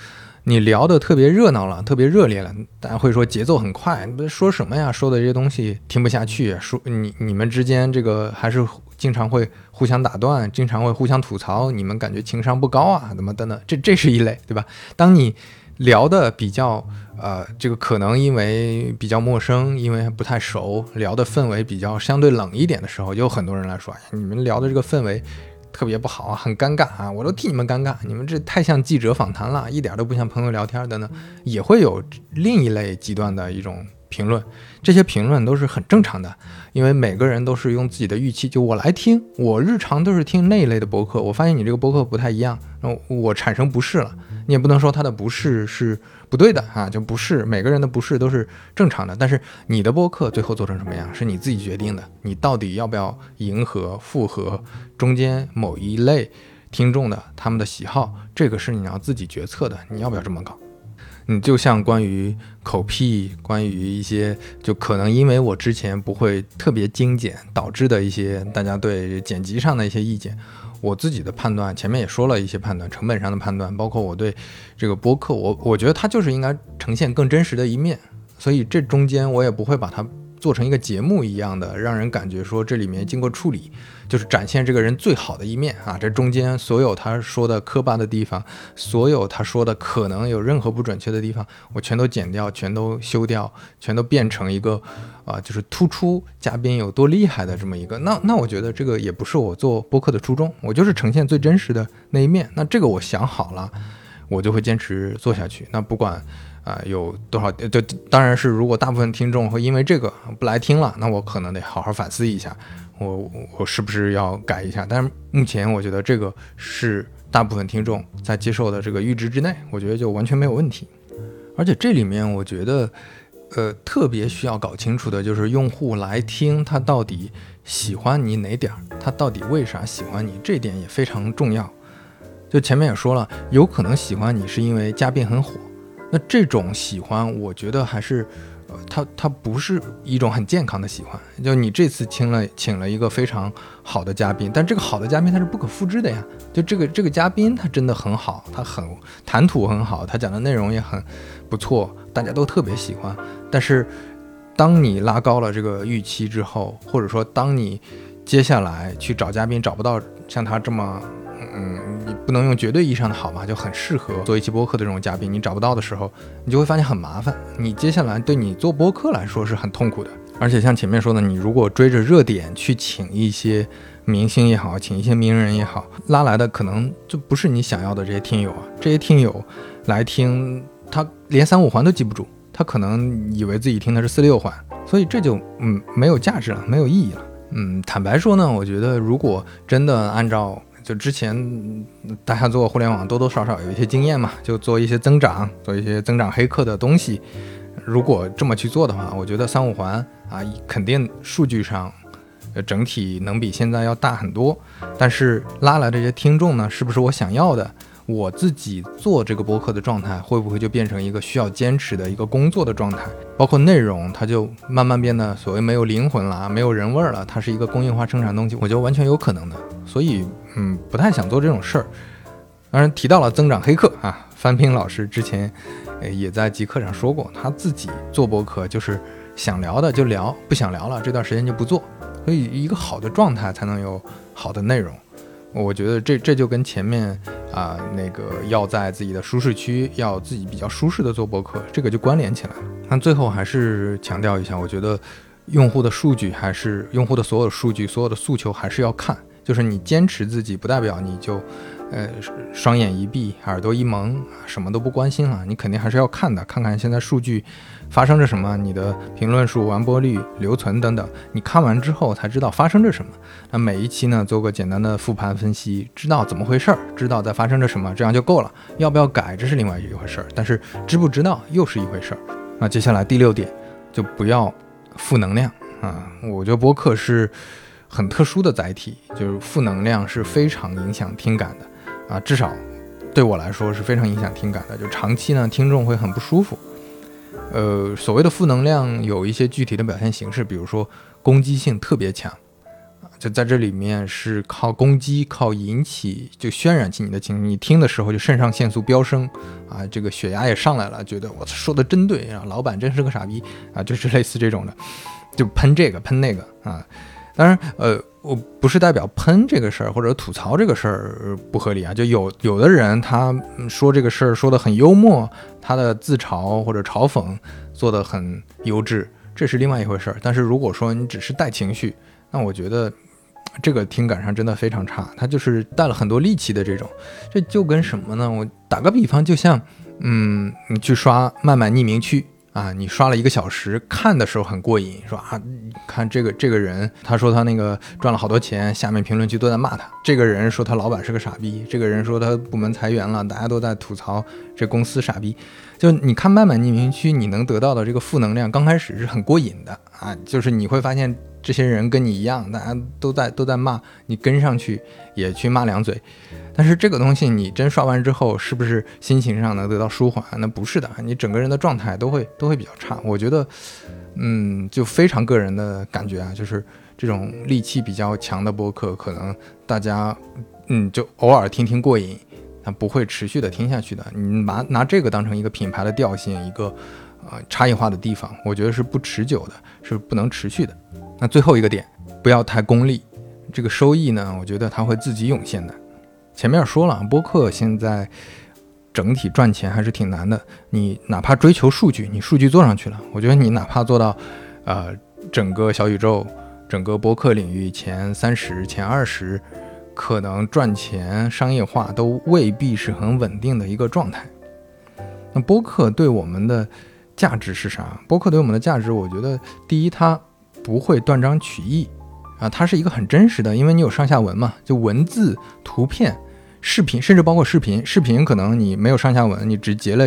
S1: 你聊得特别热闹了，特别热烈了，大家会说节奏很快，说什么呀？说的这些东西听不下去，说你你们之间这个还是经常会互相打断，经常会互相吐槽，你们感觉情商不高啊？怎么等等，这这是一类，对吧？当你聊的比较，呃，这个可能因为比较陌生，因为不太熟，聊的氛围比较相对冷一点的时候，有很多人来说，你们聊的这个氛围特别不好啊，很尴尬啊，我都替你们尴尬，你们这太像记者访谈了，一点都不像朋友聊天的呢。也会有另一类极端的一种评论，这些评论都是很正常的，因为每个人都是用自己的预期，就我来听，我日常都是听那一类的博客，我发现你这个博客不太一样，我产生不适了。你也不能说他的不是是不对的啊，就不是每个人的不是都是正常的。但是你的播客最后做成什么样，是你自己决定的。你到底要不要迎合、附和中间某一类听众的他们的喜好，这个是你要自己决策的。你要不要这么搞？你就像关于口癖，关于一些就可能因为我之前不会特别精简导致的一些大家对剪辑上的一些意见。我自己的判断，前面也说了一些判断，成本上的判断，包括我对这个播客，我我觉得它就是应该呈现更真实的一面，所以这中间我也不会把它。做成一个节目一样的，让人感觉说这里面经过处理，就是展现这个人最好的一面啊！这中间所有他说的磕巴的地方，所有他说的可能有任何不准确的地方，我全都剪掉，全都修掉，全都变成一个啊，就是突出嘉宾有多厉害的这么一个。那那我觉得这个也不是我做播客的初衷，我就是呈现最真实的那一面。那这个我想好了，我就会坚持做下去。那不管。啊，有多少？对当然是，如果大部分听众会因为这个不来听了，那我可能得好好反思一下，我我是不是要改一下？但是目前我觉得这个是大部分听众在接受的这个阈值之内，我觉得就完全没有问题。而且这里面我觉得呃，特别需要搞清楚的就是用户来听他到底喜欢你哪点儿，他到底为啥喜欢你，这点也非常重要。就前面也说了，有可能喜欢你是因为嘉宾很火，那这种喜欢，我觉得还是，呃，他他不是一种很健康的喜欢。就你这次请了请了一个非常好的嘉宾，但这个好的嘉宾他是不可复制的呀。就这个这个嘉宾他真的很好，他很谈吐很好，他讲的内容也很不错，大家都特别喜欢。但是，当你拉高了这个预期之后，或者说当你接下来去找嘉宾找不到像他这么。嗯，你不能用绝对意义上的好嘛，就很适合做一期播客的这种嘉宾。你找不到的时候，你就会发现很麻烦。你接下来对你做播客来说是很痛苦的。而且像前面说的，你如果追着热点去请一些明星也好，请一些名人也好，拉来的可能就不是你想要的这些听友啊。这些听友来听，他连三五环都记不住，他可能以为自己听的是四六环，所以这就嗯没有价值了，没有意义了。嗯，坦白说呢，我觉得如果真的按照就之前大家做互联网多多少少有一些经验嘛，就做一些增长，做一些增长黑客的东西。如果这么去做的话，我觉得三五环啊，肯定数据上，呃，整体能比现在要大很多。但是拉来这些听众呢，是不是我想要的？我自己做这个播客的状态，会不会就变成一个需要坚持的一个工作的状态？包括内容，它就慢慢变得所谓没有灵魂了，没有人味儿了，它是一个工业化生产东西，我觉得完全有可能的。所以，嗯，不太想做这种事儿。当然提到了增长黑客啊，范平老师之前，也在极客上说过，他自己做博客就是想聊的就聊，不想聊了这段时间就不做。所以，一个好的状态才能有好的内容。我觉得这这就跟前面啊那个要在自己的舒适区，要自己比较舒适的做博客，这个就关联起来了。那最后还是强调一下，我觉得用户的数据还是用户的所有的数据，所有的诉求还是要看。就是你坚持自己，不代表你就。呃，双眼一闭，耳朵一蒙，什么都不关心了。你肯定还是要看的，看看现在数据发生着什么，你的评论数、完播率、留存等等。你看完之后才知道发生着什么。那每一期呢，做个简单的复盘分析，知道怎么回事儿，知道在发生着什么，这样就够了。要不要改，这是另外一回事儿。但是知不知道又是一回事儿。那接下来第六点，就不要负能量啊！我觉得播客是很特殊的载体，就是负能量是非常影响听感的。啊，至少对我来说是非常影响听感的，就长期呢，听众会很不舒服。呃，所谓的负能量有一些具体的表现形式，比如说攻击性特别强啊，就在这里面是靠攻击，靠引起就渲染起你的情绪，你听的时候就肾上腺素飙升啊，这个血压也上来了，觉得我说的真对啊，老板真是个傻逼啊，就是类似这种的，就喷这个喷那个啊。当然，呃。我不是代表喷这个事儿或者吐槽这个事儿不合理啊，就有有的人他说这个事儿说的很幽默，他的自嘲或者嘲讽做的很优质，这是另外一回事儿。但是如果说你只是带情绪，那我觉得这个听感上真的非常差，他就是带了很多戾气的这种，这就跟什么呢？我打个比方，就像嗯，你去刷慢慢匿名区。啊，你刷了一个小时，看的时候很过瘾，说啊，看这个这个人，他说他那个赚了好多钱，下面评论区都在骂他。这个人说他老板是个傻逼，这个人说他部门裁员了，大家都在吐槽这公司傻逼。就你看慢慢匿名区，你能得到的这个负能量，刚开始是很过瘾的啊，就是你会发现这些人跟你一样，大家都在都在骂，你跟上去也去骂两嘴。但是这个东西你真刷完之后，是不是心情上能得到舒缓？那不是的，你整个人的状态都会都会比较差。我觉得，嗯，就非常个人的感觉啊，就是这种戾气比较强的播客，可能大家嗯就偶尔听听过瘾，它不会持续的听下去的。你拿拿这个当成一个品牌的调性，一个呃差异化的地方，我觉得是不持久的，是不能持续的。那最后一个点，不要太功利，这个收益呢，我觉得它会自己涌现的。前面说了，播客现在整体赚钱还是挺难的。你哪怕追求数据，你数据做上去了，我觉得你哪怕做到，呃，整个小宇宙、整个播客领域前三十、前二十，可能赚钱、商业化都未必是很稳定的一个状态。那播客对我们的价值是啥？播客对我们的价值，我觉得第一，它不会断章取义。啊，它是一个很真实的，因为你有上下文嘛，就文字、图片、视频，甚至包括视频。视频可能你没有上下文，你只截了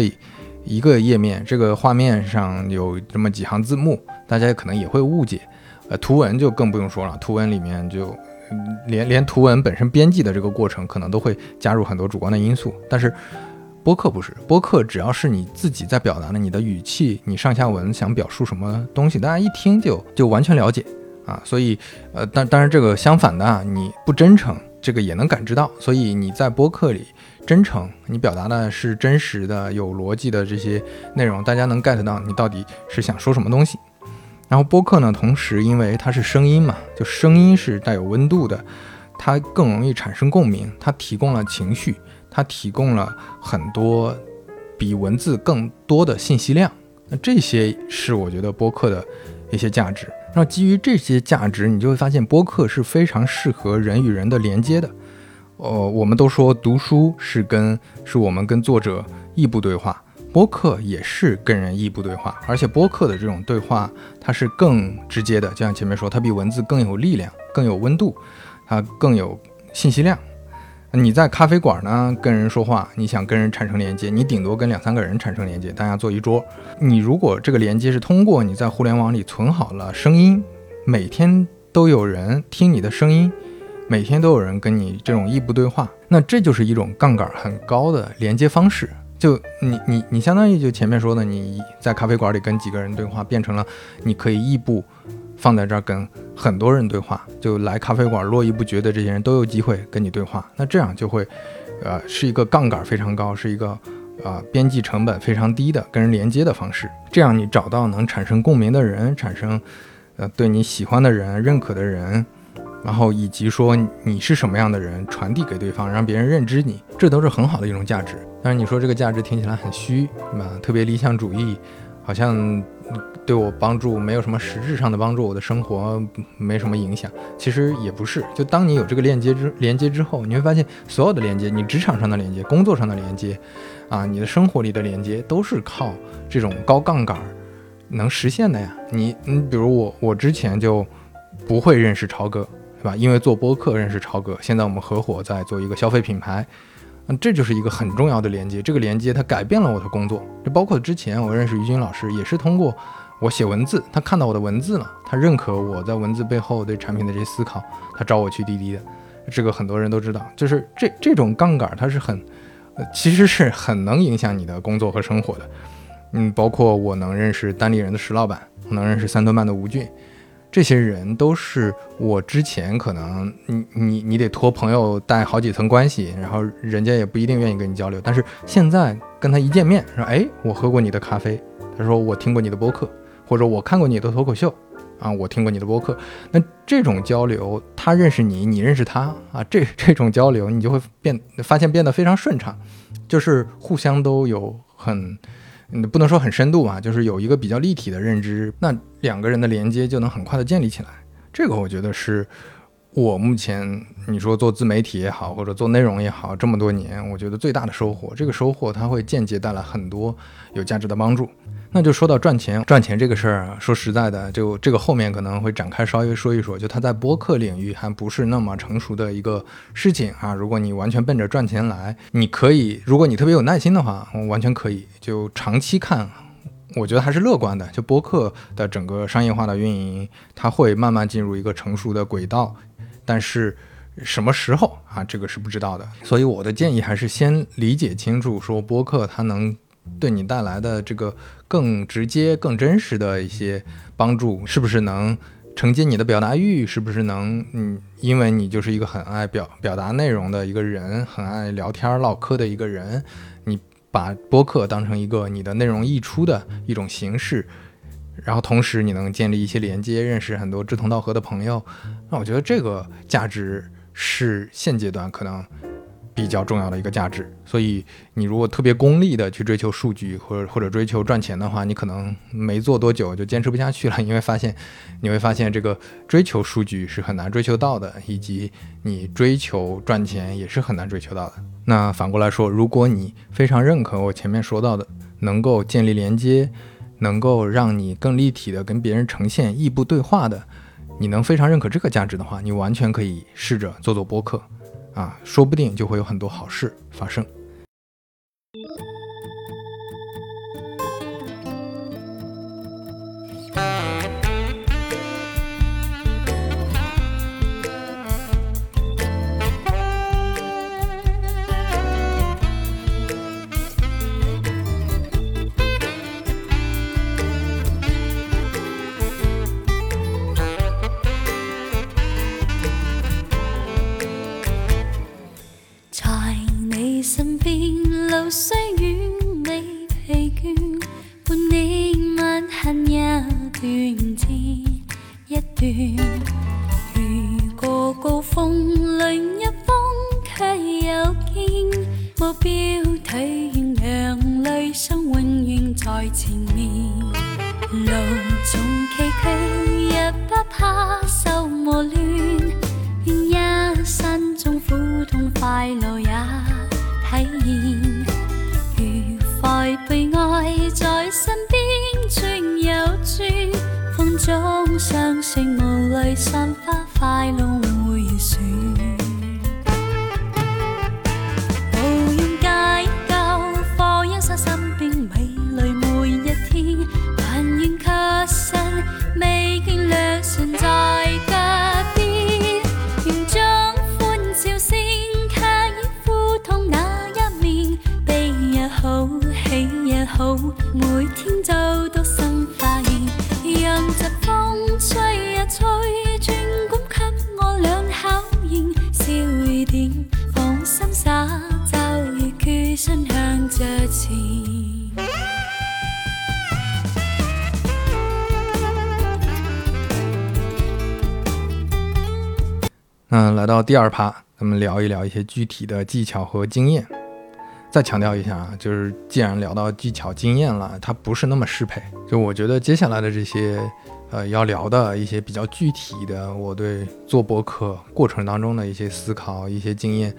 S1: 一个页面，这个画面上有这么几行字幕，大家可能也会误解。呃，图文就更不用说了，图文里面就连连图文本身编辑的这个过程，可能都会加入很多主观的因素。但是播客不是，播客只要是你自己在表达的，你的语气，你上下文想表述什么东西，大家一听就就完全了解啊。所以，呃，但当然这个相反的啊，你不真诚，这个也能感知到。所以你在播客里真诚，你表达的是真实的、有逻辑的这些内容，大家能 get 到你到底是想说什么东西。然后播客呢，同时因为它是声音嘛，就声音是带有温度的，它更容易产生共鸣，它提供了情绪。它提供了很多比文字更多的信息量，那这些是我觉得播客的一些价值。那基于这些价值，你就会发现播客是非常适合人与人的连接的。呃，我们都说读书是跟是我们跟作者异步对话，播客也是跟人异步对话，而且播客的这种对话它是更直接的，就像前面说，它比文字更有力量、更有温度，它更有信息量。你在咖啡馆呢，跟人说话，你想跟人产生连接，你顶多跟两三个人产生连接，大家坐一桌。你如果这个连接是通过你在互联网里存好了声音，每天都有人听你的声音，每天都有人跟你这种异步对话，那这就是一种杠杆很高的连接方式。就你你你相当于就前面说的，你在咖啡馆里跟几个人对话，变成了你可以异步。放在这儿跟很多人对话，就来咖啡馆络绎不绝的这些人都有机会跟你对话，那这样就会，呃，是一个杠杆非常高，是一个，呃，边际成本非常低的跟人连接的方式。这样你找到能产生共鸣的人，产生，呃，对你喜欢的人、认可的人，然后以及说你是什么样的人，传递给对方，让别人认知你，这都是很好的一种价值。但是你说这个价值听起来很虚，是吧？特别理想主义，好像。对我帮助没有什么实质上的帮助，我的生活没什么影响。其实也不是，就当你有这个链接之连接之后，你会发现所有的连接，你职场上的连接、工作上的连接，啊，你的生活里的连接，都是靠这种高杠杆能实现的呀。你，你比如我，我之前就不会认识超哥，对吧？因为做播客认识超哥，现在我们合伙在做一个消费品牌。嗯，这就是一个很重要的连接。这个连接它改变了我的工作，就包括之前我认识于军老师，也是通过我写文字，他看到我的文字了，他认可我在文字背后对产品的这些思考，他找我去滴滴的。这个很多人都知道，就是这这种杠杆，它是很，呃，其实是很能影响你的工作和生活的。嗯，包括我能认识单立人的石老板，我能认识三顿半的吴俊。这些人都是我之前可能你你你得托朋友带好几层关系，然后人家也不一定愿意跟你交流。但是现在跟他一见面，说哎，我喝过你的咖啡，他说我听过你的播客，或者我看过你的脱口秀，啊，我听过你的播客。那这种交流，他认识你，你认识他啊，这 这种交流你就会变发现变得非常顺畅，就是互相都有很。你不能说很深度吧，就是有一个比较立体的认知，那两个人的连接就能很快的建立起来。这个我觉得是我目前你说做自媒体也好，或者做内容也好，这么多年，我觉得最大的收获。这个收获它会间接带来很多有价值的帮助。那就说到赚钱，赚钱这个事儿，说实在的，就这个后面可能会展开稍微说一说。就它在播客领域还不是那么成熟的一个事情啊。如果你完全奔着赚钱来，你可以，如果你特别有耐心的话，完全可以。就长期看，我觉得还是乐观的。就播客的整个商业化的运营，它会慢慢进入一个成熟的轨道。但是什么时候啊，这个是不知道的。所以我的建议还是先理解清楚，说播客它能。对你带来的这个更直接、更真实的一些帮助，是不是能承接你的表达欲？是不是能，嗯，因为你就是一个很爱表表达内容的一个人，很爱聊天唠嗑的一个人，你把播客当成一个你的内容溢出的一种形式，然后同时你能建立一些连接，认识很多志同道合的朋友，那我觉得这个价值是现阶段可能。比较重要的一个价值，所以你如果特别功利的去追求数据，或者或者追求赚钱的话，你可能没做多久就坚持不下去了，因为发现你会发现这个追求数据是很难追求到的，以及你追求赚钱也是很难追求到的。那反过来说，如果你非常认可我前面说到的，能够建立连接，能够让你更立体的跟别人呈现异步对话的，你能非常认可这个价值的话，你完全可以试着做做播客。啊说不定就会有很多好事发生。
S2: 就需与你疲倦，伴你漫行一段接一段。如过高峰，另一方却有见目标退远，让理想永远在前面。路纵崎岖，也不怕受磨乱。愿一生中苦痛快乐也体验。愉快被爱在身边转又转，风中相信无泪散发快乐回旋。无用解救，火因伤心并美丽每一天，但愿确信未见良辰在每天就独生发现，让疾风吹呀吹，专管给我俩考验，笑一点，放心洒，就如决心向着前。
S1: 那来到第二趴，咱们聊一聊一些具体的技巧和经验。再强调一下啊，就是既然聊到技巧经验了，它不是那么适配。就我觉得接下来的这些，呃，要聊的一些比较具体的，我对做博客过程当中的一些思考、一些经验，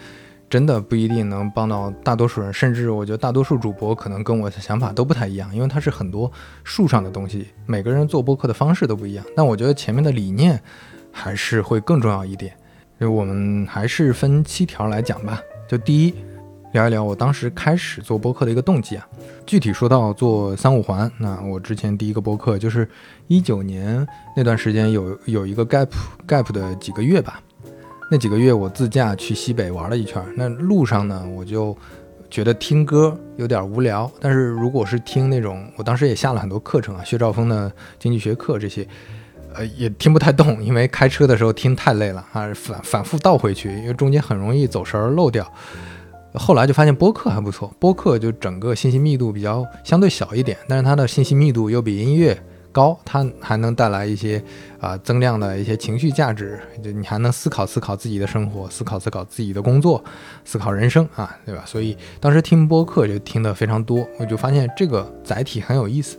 S1: 真的不一定能帮到大多数人。甚至我觉得大多数主播可能跟我的想法都不太一样，因为它是很多树上的东西，每个人做播客的方式都不一样。但我觉得前面的理念还是会更重要一点。就我们还是分七条来讲吧。就第一，聊一聊我当时开始做播客的一个动机啊。具体说到做三五环，那我之前第一个播客就是一九年那段时间有有一个 gap gap 的几个月吧。那几个月我自驾去西北玩了一圈，那路上呢我就觉得听歌有点无聊。但是如果是听那种，我当时也下了很多课程啊，薛兆丰的经济学课这些。呃，也听不太懂，因为开车的时候听太累了啊，反反复倒回去，因为中间很容易走神儿漏掉。后来就发现播客还不错，播客就整个信息密度比较相对小一点，但是它的信息密度又比音乐高，它还能带来一些啊增量的一些情绪价值，就你还能思考思考自己的生活，思考思考自己的工作，思考人生啊，对吧？所以当时听播客就听得非常多，我就发现这个载体很有意思。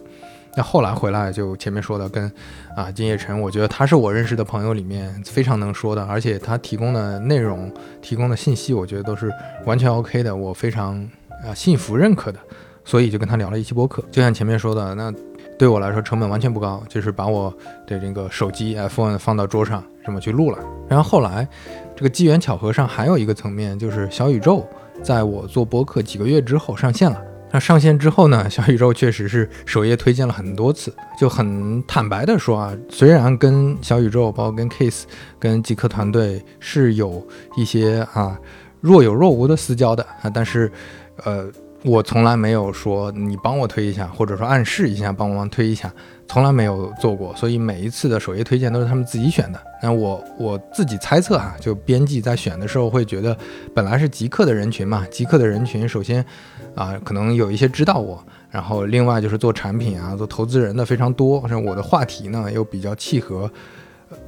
S1: 那后来回来就前面说的跟啊金叶晨，我觉得他是我认识的朋友里面非常能说的，而且他提供的内容、提供的信息，我觉得都是完全 OK 的，我非常啊信服认可的，所以就跟他聊了一期播客。就像前面说的，那对我来说成本完全不高，就是把我的这个手机 iPhone 放到桌上，这么去录了。然后后来这个机缘巧合上还有一个层面，就是小宇宙在我做播客几个月之后上线了。上线之后呢？小宇宙确实是首页推荐了很多次，就很坦白的说啊，虽然跟小宇宙，包括跟 Case、跟极客团队是有一些啊若有若无的私交的啊，但是，呃，我从来没有说你帮我推一下，或者说暗示一下帮忙推一下，从来没有做过。所以每一次的首页推荐都是他们自己选的。那我我自己猜测哈，就编辑在选的时候会觉得，本来是极客的人群嘛，极客的人群首先。啊，可能有一些知道我，然后另外就是做产品啊，做投资人的非常多，像我的话题呢又比较契合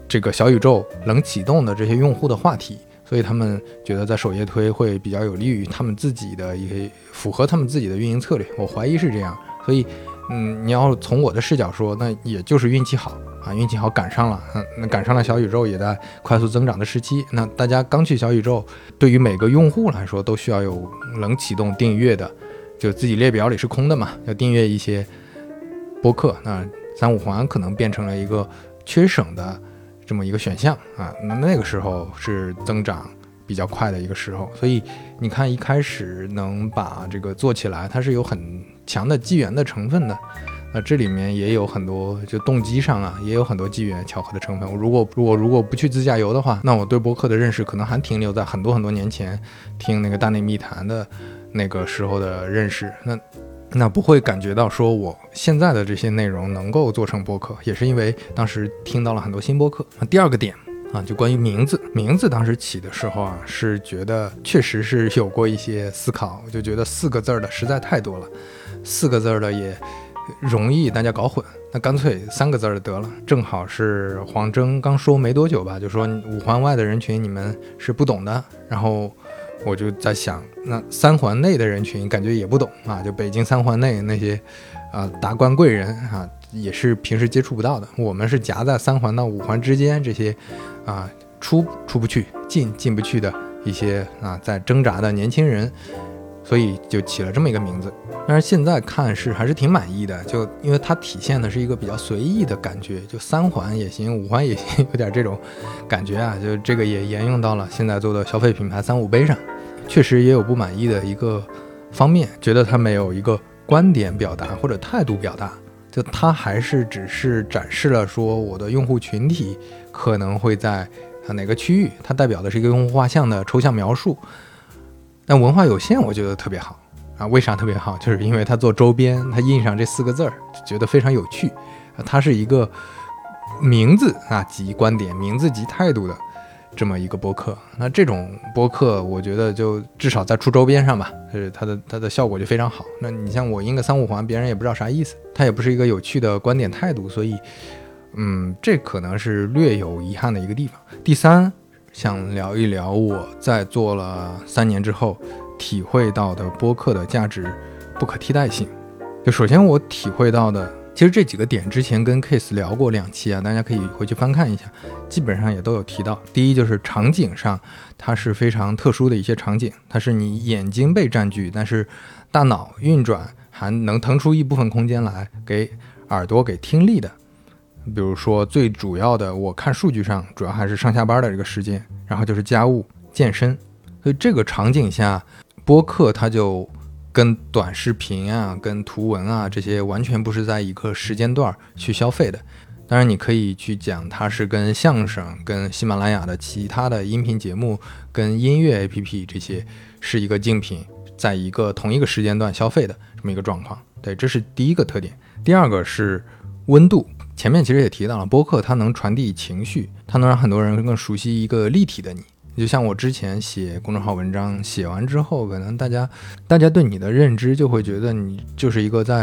S1: 这个小宇宙冷启动的这些用户的话题，所以他们觉得在首页推会比较有利于他们自己的一些符合他们自己的运营策略，我怀疑是这样。所以，嗯，你要从我的视角说，那也就是运气好啊，运气好赶上了，嗯，那赶上了小宇宙也在快速增长的时期，那大家刚去小宇宙，对于每个用户来说都需要有冷启动订阅的。就自己列表里是空的嘛，要订阅一些播客，那三五环可能变成了一个缺省的这么一个选项啊。那那个时候是增长比较快的一个时候，所以你看一开始能把这个做起来，它是有很强的机缘的成分的。那这里面也有很多就动机上啊，也有很多机缘巧合的成分。我如果如果如果不去自驾游的话，那我对播客的认识可能还停留在很多很多年前听那个大内密谈的。那个时候的认识，那那不会感觉到说我现在的这些内容能够做成播客，也是因为当时听到了很多新播客。那第二个点啊，就关于名字，名字当时起的时候啊，是觉得确实是有过一些思考，我就觉得四个字儿的实在太多了，四个字儿的也容易大家搞混，那干脆三个字儿得了。正好是黄峥刚说没多久吧，就说五环外的人群你们是不懂的，然后我就在想，那三环内的人群感觉也不懂啊，就北京三环内那些啊达官贵人啊，也是平时接触不到的。我们是夹在三环到五环之间这些啊出出不去、进进不去的一些啊在挣扎的年轻人。所以就起了这么一个名字，但是现在看是还是挺满意的，就因为它体现的是一个比较随意的感觉，就三环也行，五环也行，有点这种感觉啊，就这个也沿用到了现在做的消费品牌三五杯上，确实也有不满意的一个方面，觉得它没有一个观点表达或者态度表达，就它还是只是展示了说我的用户群体可能会在哪个区域，它代表的是一个用户画像的抽象描述。但文化有限，我觉得特别好啊！为啥特别好？就是因为它做周边，它印上这四个字儿，就觉得非常有趣。啊，它是一个名字啊及观点，名字及态度的这么一个播客。那这种播客，我觉得就至少在出周边上吧，就是它的它的效果就非常好。那你像我印个三五环，别人也不知道啥意思，它也不是一个有趣的观点态度，所以，嗯，这可能是略有遗憾的一个地方。第三。想聊一聊我在做了三年之后体会到的播客的价值不可替代性。就首先我体会到的，其实这几个点之前跟 Case 聊过两期啊，大家可以回去翻看一下，基本上也都有提到。第一就是场景上，它是非常特殊的一些场景，它是你眼睛被占据，但是大脑运转还能腾出一部分空间来给耳朵给听力的。比如说，最主要的，我看数据上主要还是上下班的这个时间，然后就是家务、健身。所以这个场景下，播客它就跟短视频啊、跟图文啊这些完全不是在一个时间段去消费的。当然，你可以去讲它是跟相声、跟喜马拉雅的其他的音频节目、跟音乐 APP 这些是一个竞品，在一个同一个时间段消费的这么一个状况。对，这是第一个特点。第二个是温度。前面其实也提到了，播客它能传递情绪，它能让很多人更熟悉一个立体的你。就像我之前写公众号文章，写完之后，可能大家大家对你的认知就会觉得你就是一个在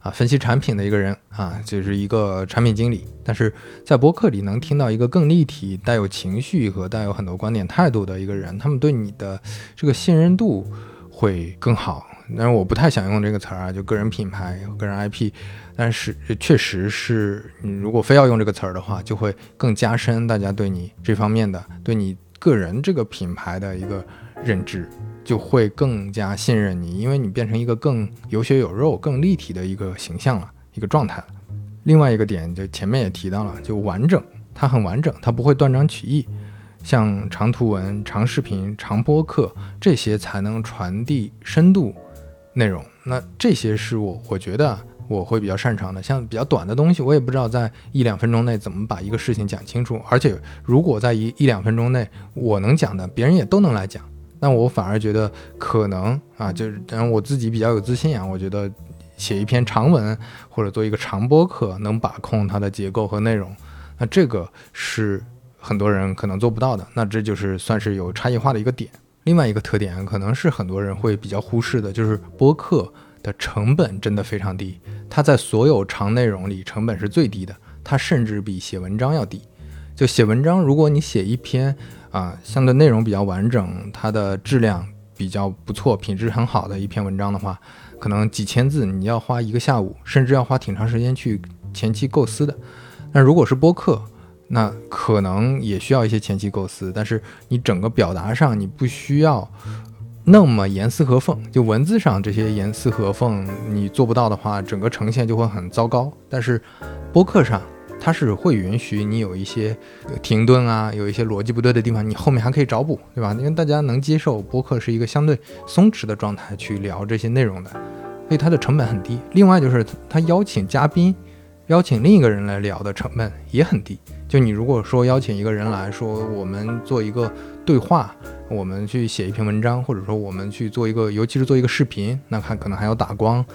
S1: 啊分析产品的一个人啊，就是一个产品经理。但是在播客里能听到一个更立体、带有情绪和带有很多观点态度的一个人，他们对你的这个信任度会更好。但是我不太想用这个词儿啊，就个人品牌、个人 IP。但是确实是你如果非要用这个词儿的话，就会更加深大家对你这方面的、对你个人这个品牌的一个认知，就会更加信任你，因为你变成一个更有血有肉、更立体的一个形象了，一个状态了。另外一个点就前面也提到了，就完整，它很完整，它不会断章取义，像长图文、长视频、长播客这些才能传递深度内容。那这些是我我觉得。我会比较擅长的，像比较短的东西，我也不知道在一两分钟内怎么把一个事情讲清楚。而且，如果在一一两分钟内我能讲的，别人也都能来讲，那我反而觉得可能啊，就是当然我自己比较有自信啊，我觉得写一篇长文或者做一个长播客，能把控它的结构和内容，那这个是很多人可能做不到的。那这就是算是有差异化的一个点。另外一个特点，可能是很多人会比较忽视的，就是播客。的成本真的非常低，它在所有长内容里成本是最低的，它甚至比写文章要低。就写文章，如果你写一篇啊相对内容比较完整、它的质量比较不错、品质很好的一篇文章的话，可能几千字你要花一个下午，甚至要花挺长时间去前期构思的。那如果是播客，那可能也需要一些前期构思，但是你整个表达上你不需要。那么严丝合缝，就文字上这些严丝合缝，你做不到的话，整个呈现就会很糟糕。但是播客上，它是会允许你有一些停顿啊，有一些逻辑不对的地方，你后面还可以找补，对吧？因为大家能接受播客是一个相对松弛的状态去聊这些内容的，所以它的成本很低。另外就是他邀请嘉宾，邀请另一个人来聊的成本也很低。就你如果说邀请一个人来说，我们做一个对话。我们去写一篇文章，或者说我们去做一个，尤其是做一个视频，那还可能还要打光，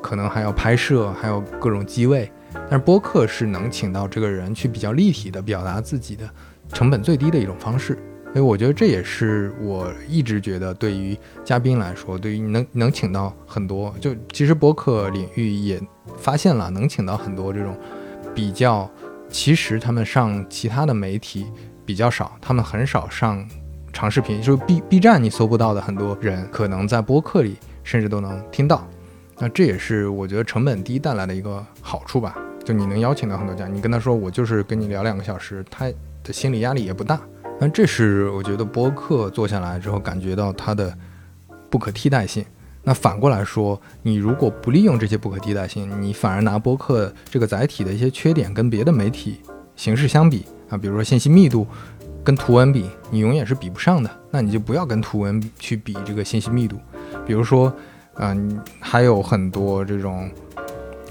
S1: 可能还要拍摄，还有各种机位。但是播客是能请到这个人去比较立体的表达自己的成本最低的一种方式。所以我觉得这也是我一直觉得，对于嘉宾来说，对于能能请到很多，就其实播客领域也发现了能请到很多这种比较，其实他们上其他的媒体比较少，他们很少上长视频，就是 B B 站你搜不到的很多人，可能在播客里甚至都能听到。那这也是我觉得成本低带来的一个好处吧，就你能邀请到很多家，你跟他说我就是跟你聊两个小时，他的心理压力也不大。那这是我觉得播客做下来之后感觉到它的不可替代性。那反过来说，你如果不利用这些不可替代性，你反而拿播客这个载体的一些缺点跟别的媒体形式相比啊，比如说信息密度跟图文比，你永远是比不上的。那你就不要跟图文去比这个信息密度。比如说，嗯，还有很多这种。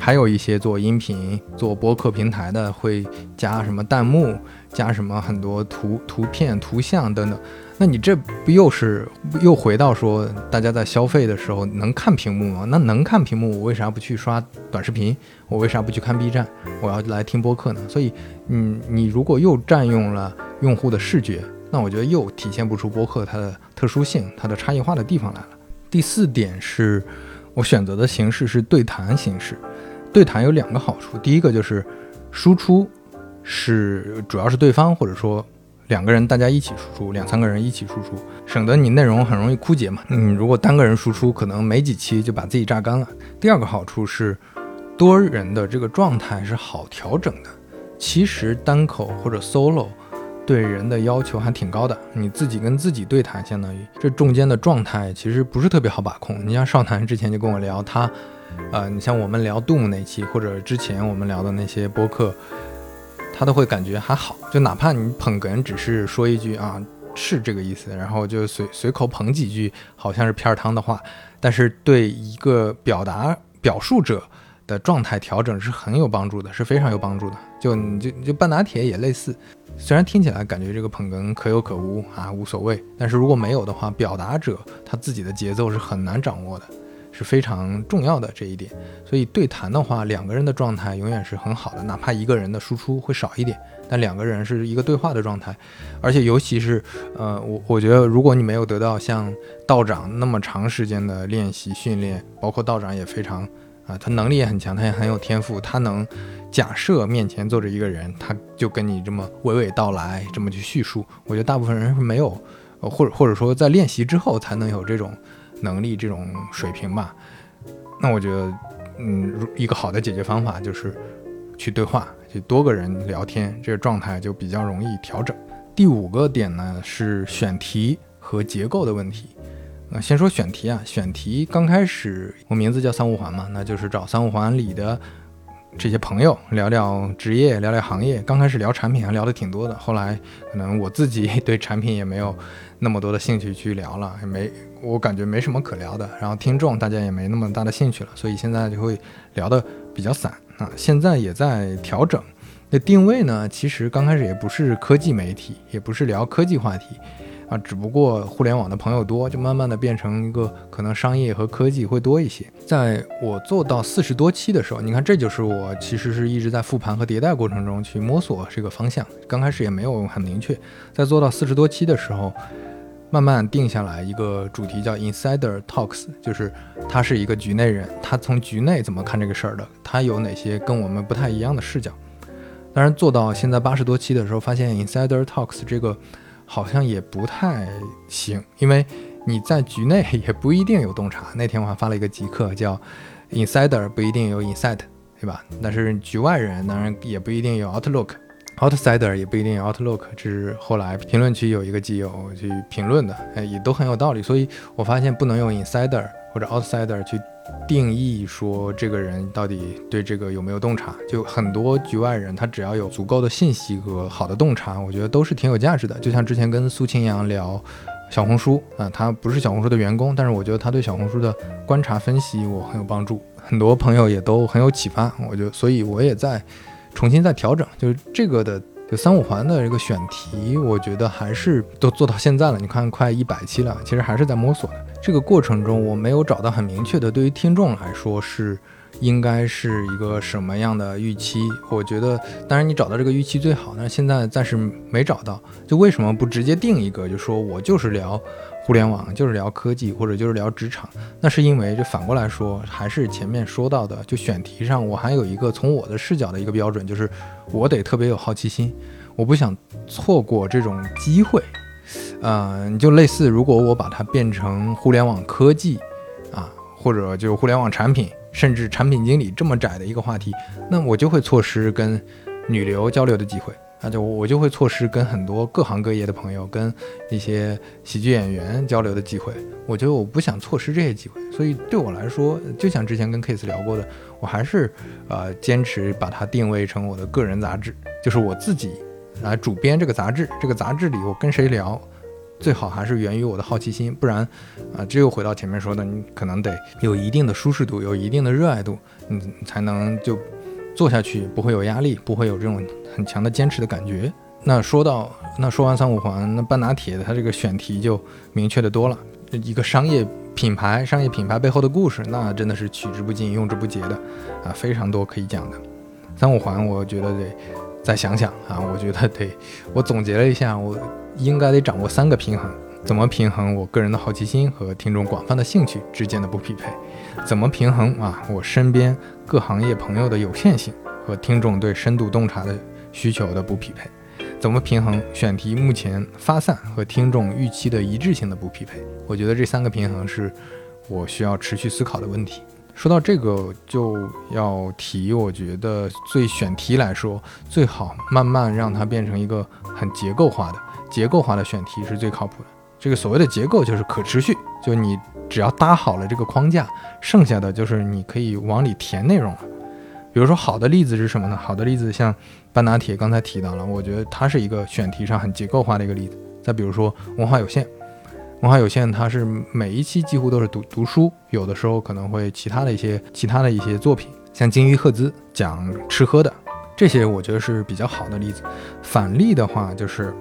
S1: 还有一些做音频、做播客平台的会加什么弹幕，加什么很多图图片、图像等等。那你这不又是又回到说，大家在消费的时候能看屏幕吗？那能看屏幕，我为啥不去刷短视频？我为啥不去看 B 站？我要来听播客呢？所以，嗯，你如果又占用了用户的视觉，那我觉得又体现不出播客它的特殊性、它的差异化的地方来了。第四点是我选择的形式是对谈形式。对谈有两个好处，第一个就是输出是主要是对方或者说两个人大家一起输出，两三个人一起输出，省得你内容很容易枯竭嘛。嗯，如果单个人输出，可能没几期就把自己榨干了。第二个好处是多人的这个状态是好调整的。其实单口或者 solo 对人的要求还挺高的，你自己跟自己对谈，相当于这中间的状态其实不是特别好把控。你像少谈之前就跟我聊他。呃，你像我们聊 Doom 那期，或者之前我们聊的那些播客，他都会感觉还好。就哪怕你捧哏，只是说一句啊，是这个意思，然后就随随口捧几句，好像是片儿汤的话，但是对一个表达表述者的状态调整是很有帮助的，是非常有帮助的。就你就就半打铁也类似，虽然听起来感觉这个捧哏可有可无啊，无所谓，但是如果没有的话，表达者他自己的节奏是很难掌握的。是非常重要的这一点，所以对谈的话，两个人的状态永远是很好的，哪怕一个人的输出会少一点，但两个人是一个对话的状态，而且尤其是，呃，我我觉得如果你没有得到像道长那么长时间的练习训练，包括道长也非常，啊，他能力也很强，他也很有天赋，他能假设面前坐着一个人，他就跟你这么娓娓道来，这么去叙述，我觉得大部分人是没有，或者或者说在练习之后才能有这种。能力这种水平吧，那我觉得，嗯，一个好的解决方法就是去对话，就多个人聊天，这个状态就比较容易调整。第五个点呢是选题和结构的问题。那先说选题啊，选题刚开始我名字叫三五环嘛，那就是找三五环里的这些朋友聊聊职业，聊聊行业。刚开始聊产品还聊得挺多的，后来可能我自己 对产品也没有那么多的兴趣去聊了，也没。我感觉没什么可聊的，然后听众大家也没那么大的兴趣了，所以现在就会聊得比较散啊。现在也在调整，那定位呢？其实刚开始也不是科技媒体，也不是聊科技话题啊，只不过互联网的朋友多，就慢慢的变成一个可能商业和科技会多一些。在我做到四十多期的时候，你看这就是我其实是一直在复盘和迭代过程中去摸索这个方向，刚开始也没有很明确，在做到四十多期的时候。慢慢定下来一个主题叫 Insider Talks，就是他是一个局内人，他从局内怎么看这个事儿的，他有哪些跟我们不太一样的视角。当然做到现在八十多期的时候，发现 Insider Talks 这个好像也不太行，因为你在局内也不一定有洞察。那天我还发了一个极客，叫 Insider 不一定有 Insight，对吧？但是局外人当然也不一定有 Outlook。Outsider 也不一定 Outlook，这是后来评论区有一个基友去评论的，哎，也都很有道理。所以我发现不能用 Insider 或者 Outsider 去定义说这个人到底对这个有没有洞察。就很多局外人，他只要有足够的信息和好的洞察，我觉得都是挺有价值的。就像之前跟苏清扬聊小红书啊，他不是小红书的员工，但是我觉得他对小红书的观察分析我很有帮助，很多朋友也都很有启发。我觉得，所以我也在。重新再调整，就是这个的，就三五环的这个选题，我觉得还是都做到现在了。你看，快一百期了，其实还是在摸索的。这个过程中，我没有找到很明确的，对于听众来说是应该是一个什么样的预期？我觉得，当然你找到这个预期最好，但是现在暂时没找到。就为什么不直接定一个？就说我就是聊互联网，就是聊科技，或者就是聊职场？那是因为，就反过来说，还是前面说到的，就选题上，我还有一个从我的视角的一个标准，就是我得特别有好奇心，我不想错过这种机会。嗯，就类似，如果我把它变成互联网科技啊，或者就互联网产品，甚至产品经理这么窄的一个话题，那我就会错失跟女流交流的机会，那就我就会错失跟很多各行各业的朋友、跟一些喜剧演员交流的机会。我觉得我不想错失这些机会，所以对我来说，就像之前跟 Case 聊过的，我还是呃坚持把它定位成我的个人杂志，就是我自己来主编这个杂志，这个杂志里我跟谁聊。最好还是源于我的好奇心，不然，啊，这又回到前面说的，你可能得有一定的舒适度，有一定的热爱度，你才能就做下去，不会有压力，不会有这种很强的坚持的感觉。那说到，那说完三五环，那半拿铁它这个选题就明确的多了，一个商业品牌，商业品牌背后的故事，那真的是取之不尽，用之不竭的，啊，非常多可以讲的。三五环，我觉得得再想想啊，我觉得得，我总结了一下，我。应该得掌握三个平衡：怎么平衡我个人的好奇心和听众广泛的兴趣之间的不匹配？怎么平衡啊我身边各行业朋友的有限性和听众对深度洞察的需求的不匹配？怎么平衡选题目前发散和听众预期的一致性的不匹配？我觉得这三个平衡是我需要持续思考的问题。说到这个，就要提，我觉得对选题来说，最好慢慢让它变成一个很结构化的。结构化的选题是最靠谱的。这个所谓的结构就是可持续，就你只要搭好了这个框架，剩下的就是你可以往里填内容了。比如说好的例子是什么呢？好的例子像半拿铁刚才提到了，我觉得它是一个选题上很结构化的一个例子。再比如说文化有限，文化有限它是每一期几乎都是读读书，有的时候可能会其他的一些其他的一些作品，像金鱼赫兹讲吃喝的这些，我觉得是比较好的例子。反例的话就是。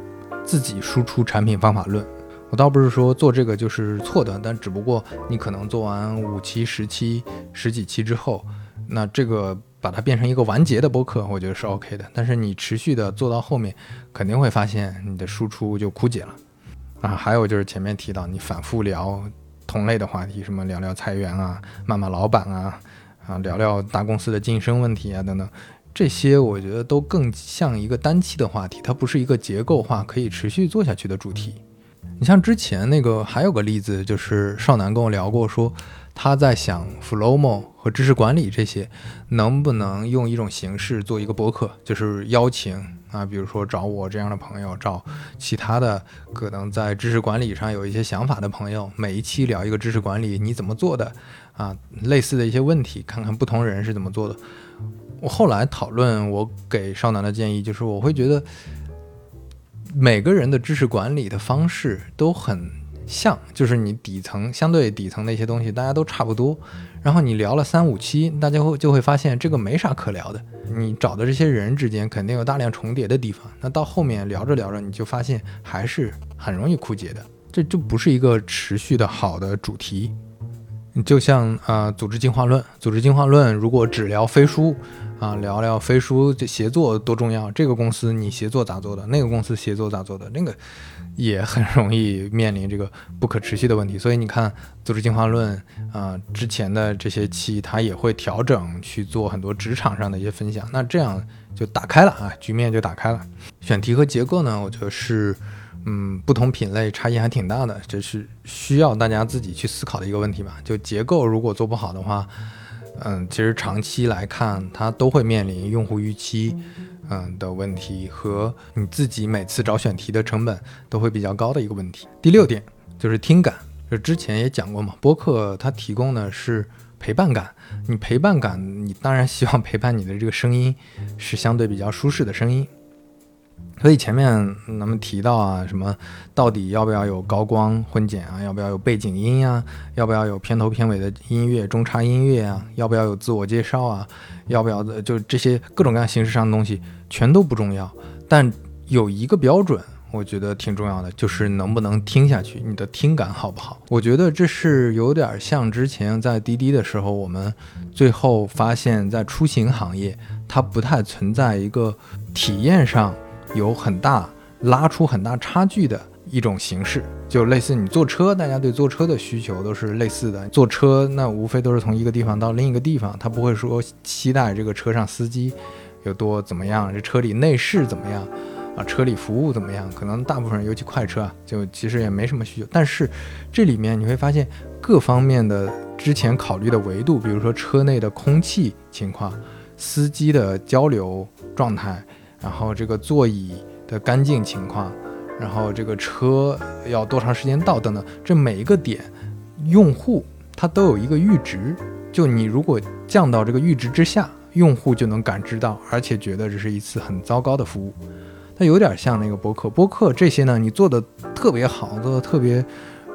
S1: 自己输出产品方法论，我倒不是说做这个就是错的，但只不过你可能做完五期、十期、十几期之后，那这个把它变成一个完结的播客，我觉得是 OK 的。但是你持续的做到后面，肯定会发现你的输出就枯竭了啊。还有就是前面提到你反复聊同类的话题，什么聊聊裁员啊、骂骂老板啊、啊聊聊大公司的晋升问题啊等等。这些我觉得都更像一个单期的话题，它不是一个结构化可以持续做下去的主题。你像之前那个还有个例子，就是少南跟我聊过，说他在想 Flomo 和知识管理这些能不能用一种形式做一个博客，就是邀请啊，比如说找我这样的朋友，找其他的可能在知识管理上有一些想法的朋友，每一期聊一个知识管理你怎么做的啊，类似的一些问题，看看不同人是怎么做的。我后来讨论，我给少南的建议就是，我会觉得每个人的知识管理的方式都很像，就是你底层相对底层的一些东西，大家都差不多。然后你聊了三五期，大家会就会发现这个没啥可聊的。你找的这些人之间肯定有大量重叠的地方，那到后面聊着聊着，你就发现还是很容易枯竭的。这就不是一个持续的好的主题。就像啊，组织进化论，组织进化论如果只聊飞书。啊，聊聊飞书这协作多重要？这个公司你协作咋做的？那个公司协作咋做的？那个也很容易面临这个不可持续的问题。所以你看，组织进化论啊，之前的这些期它也会调整去做很多职场上的一些分享。那这样就打开了啊，局面就打开了。选题和结构呢，我觉得是嗯，不同品类差异还挺大的，这是需要大家自己去思考的一个问题吧。就结构如果做不好的话。嗯，其实长期来看，它都会面临用户预期，嗯的问题和你自己每次找选题的成本都会比较高的一个问题。第六点就是听感，就之前也讲过嘛，播客它提供的是陪伴感，你陪伴感，你当然希望陪伴你的这个声音是相对比较舒适的声音。所以前面咱们提到啊，什么到底要不要有高光混剪啊？要不要有背景音呀？要不要有片头片尾的音乐、中插音乐啊？要不要有自我介绍啊？要不要的就这些各种各样形式上的东西全都不重要，但有一个标准，我觉得挺重要的，就是能不能听下去，你的听感好不好？我觉得这是有点像之前在滴滴的时候，我们最后发现，在出行行业，它不太存在一个体验上有很大拉出很大差距的一种形式，就类似你坐车，大家对坐车的需求都是类似的。坐车那无非都是从一个地方到另一个地方，他不会说期待这个车上司机。有多怎么样？这车里内饰怎么样？啊，车里服务怎么样？可能大部分人，尤其快车啊，就其实也没什么需求。但是这里面你会发现各方面的之前考虑的维度，比如说车内的空气情况、司机的交流状态，然后这个座椅的干净情况，然后这个车要多长时间到等等，这每一个点，用户他都有一个阈值。就你如果降到这个阈值之下。用户就能感知到，而且觉得这是一次很糟糕的服务。它有点像那个播客，播客这些呢，你做的特别好，做的特别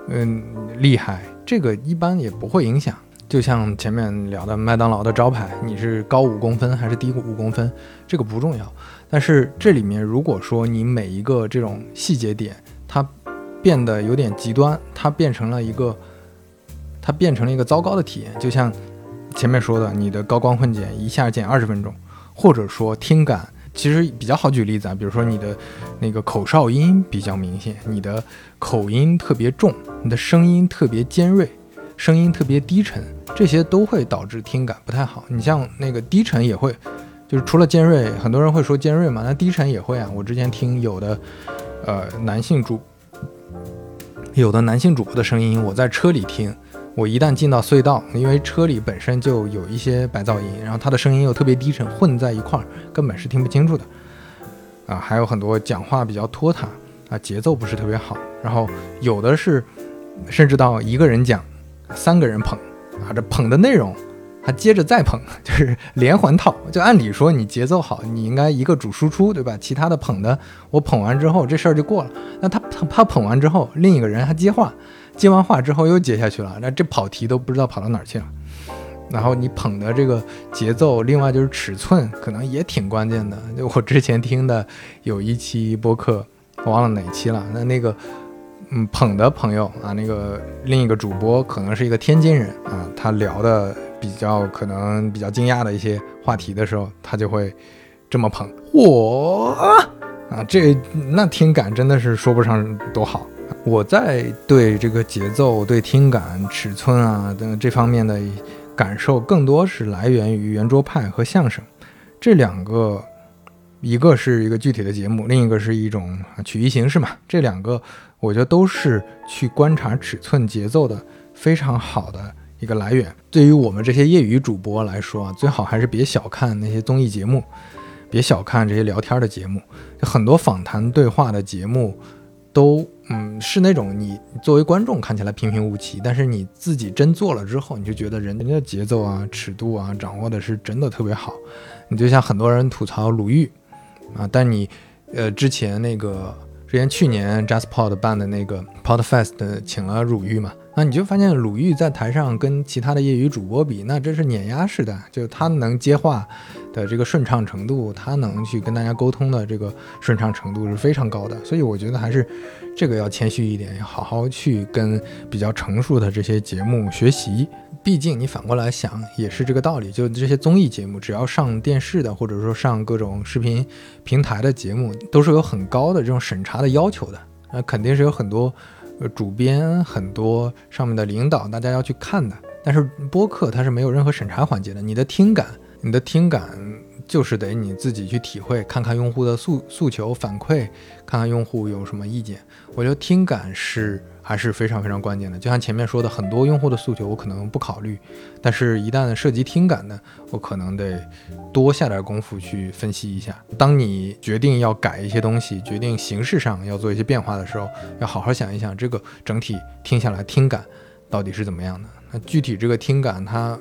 S1: 嗯厉害，这个一般也不会影响。就像前面聊的麦当劳的招牌，你是高五公分还是低五公分，这个不重要。但是这里面如果说你每一个这种细节点，它变得有点极端，它变成了一个，它变成了一个糟糕的体验，就像。前面说的，你的高光混剪一下剪二十分钟，或者说听感，其实比较好举例子啊，比如说你的那个口哨音比较明显，你的口音特别重，你的声音特别尖锐，声音特别低沉，这些都会导致听感不太好。你像那个低沉也会，就是除了尖锐，很多人会说尖锐嘛，那低沉也会啊。我之前听有的，呃，男性主，有的男性主播的声音，我在车里听。我一旦进到隧道，因为车里本身就有一些白噪音，然后他的声音又特别低沉，混在一块儿，根本是听不清楚的。啊，还有很多讲话比较拖沓，啊，节奏不是特别好。然后有的是，甚至到一个人讲，三个人捧，啊，这捧的内容，他接着再捧，就是连环套。就按理说你节奏好，你应该一个主输出，对吧？其他的捧的，我捧完之后这事儿就过了。那他他捧完之后，另一个人还接话。接完话之后又接下去了，那这跑题都不知道跑到哪儿去了。然后你捧的这个节奏，另外就是尺寸，可能也挺关键的。就我之前听的有一期播客，我忘了哪期了。那那个嗯捧的朋友啊，那个另一个主播可能是一个天津人啊，他聊的比较可能比较惊讶的一些话题的时候，他就会这么捧我啊，这那听感真的是说不上多好。我在对这个节奏、对听感、尺寸啊等这方面的感受，更多是来源于圆桌派和相声这两个，一个是一个具体的节目，另一个是一种曲艺形式嘛。这两个我觉得都是去观察尺寸、节奏的非常好的一个来源。对于我们这些业余主播来说啊，最好还是别小看那些综艺节目，别小看这些聊天的节目，很多访谈对话的节目。都嗯是那种你作为观众看起来平平无奇，但是你自己真做了之后，你就觉得人家的节奏啊、尺度啊掌握的是真的特别好。你就像很多人吐槽鲁豫啊，但你呃之前那个之前去年 JustPod 办的那个 Podfest 请了鲁豫嘛，那你就发现鲁豫在台上跟其他的业余主播比，那真是碾压式的，就他能接话。的这个顺畅程度，他能去跟大家沟通的这个顺畅程度是非常高的，所以我觉得还是这个要谦虚一点，要好好去跟比较成熟的这些节目学习。毕竟你反过来想也是这个道理，就这些综艺节目，只要上电视的，或者说上各种视频平台的节目，都是有很高的这种审查的要求的，那肯定是有很多主编、很多上面的领导大家要去看的。但是播客它是没有任何审查环节的，你的听感。你的听感就是得你自己去体会，看看用户的诉诉求反馈，看看用户有什么意见。我觉得听感是还是非常非常关键的。就像前面说的，很多用户的诉求我可能不考虑，但是一旦涉及听感呢，我可能得多下点功夫去分析一下。当你决定要改一些东西，决定形式上要做一些变化的时候，要好好想一想，这个整体听下来听感到底是怎么样的。那具体这个听感它。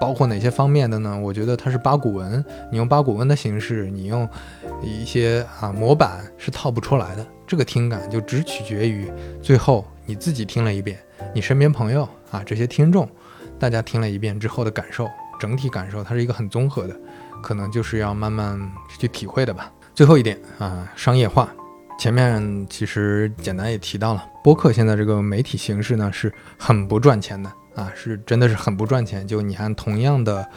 S1: 包括哪些方面的呢？我觉得它是八股文，你用八股文的形式，你用一些啊模板是套不出来的。这个听感就只取决于最后你自己听了一遍，你身边朋友啊这些听众，大家听了一遍之后的感受，整体感受它是一个很综合的，可能就是要慢慢去体会的吧。最后一点啊，商业化，前面其实简单也提到了，播客现在这个媒体形式呢是很不赚钱的啊，是真的是很不赚钱。就你按同样的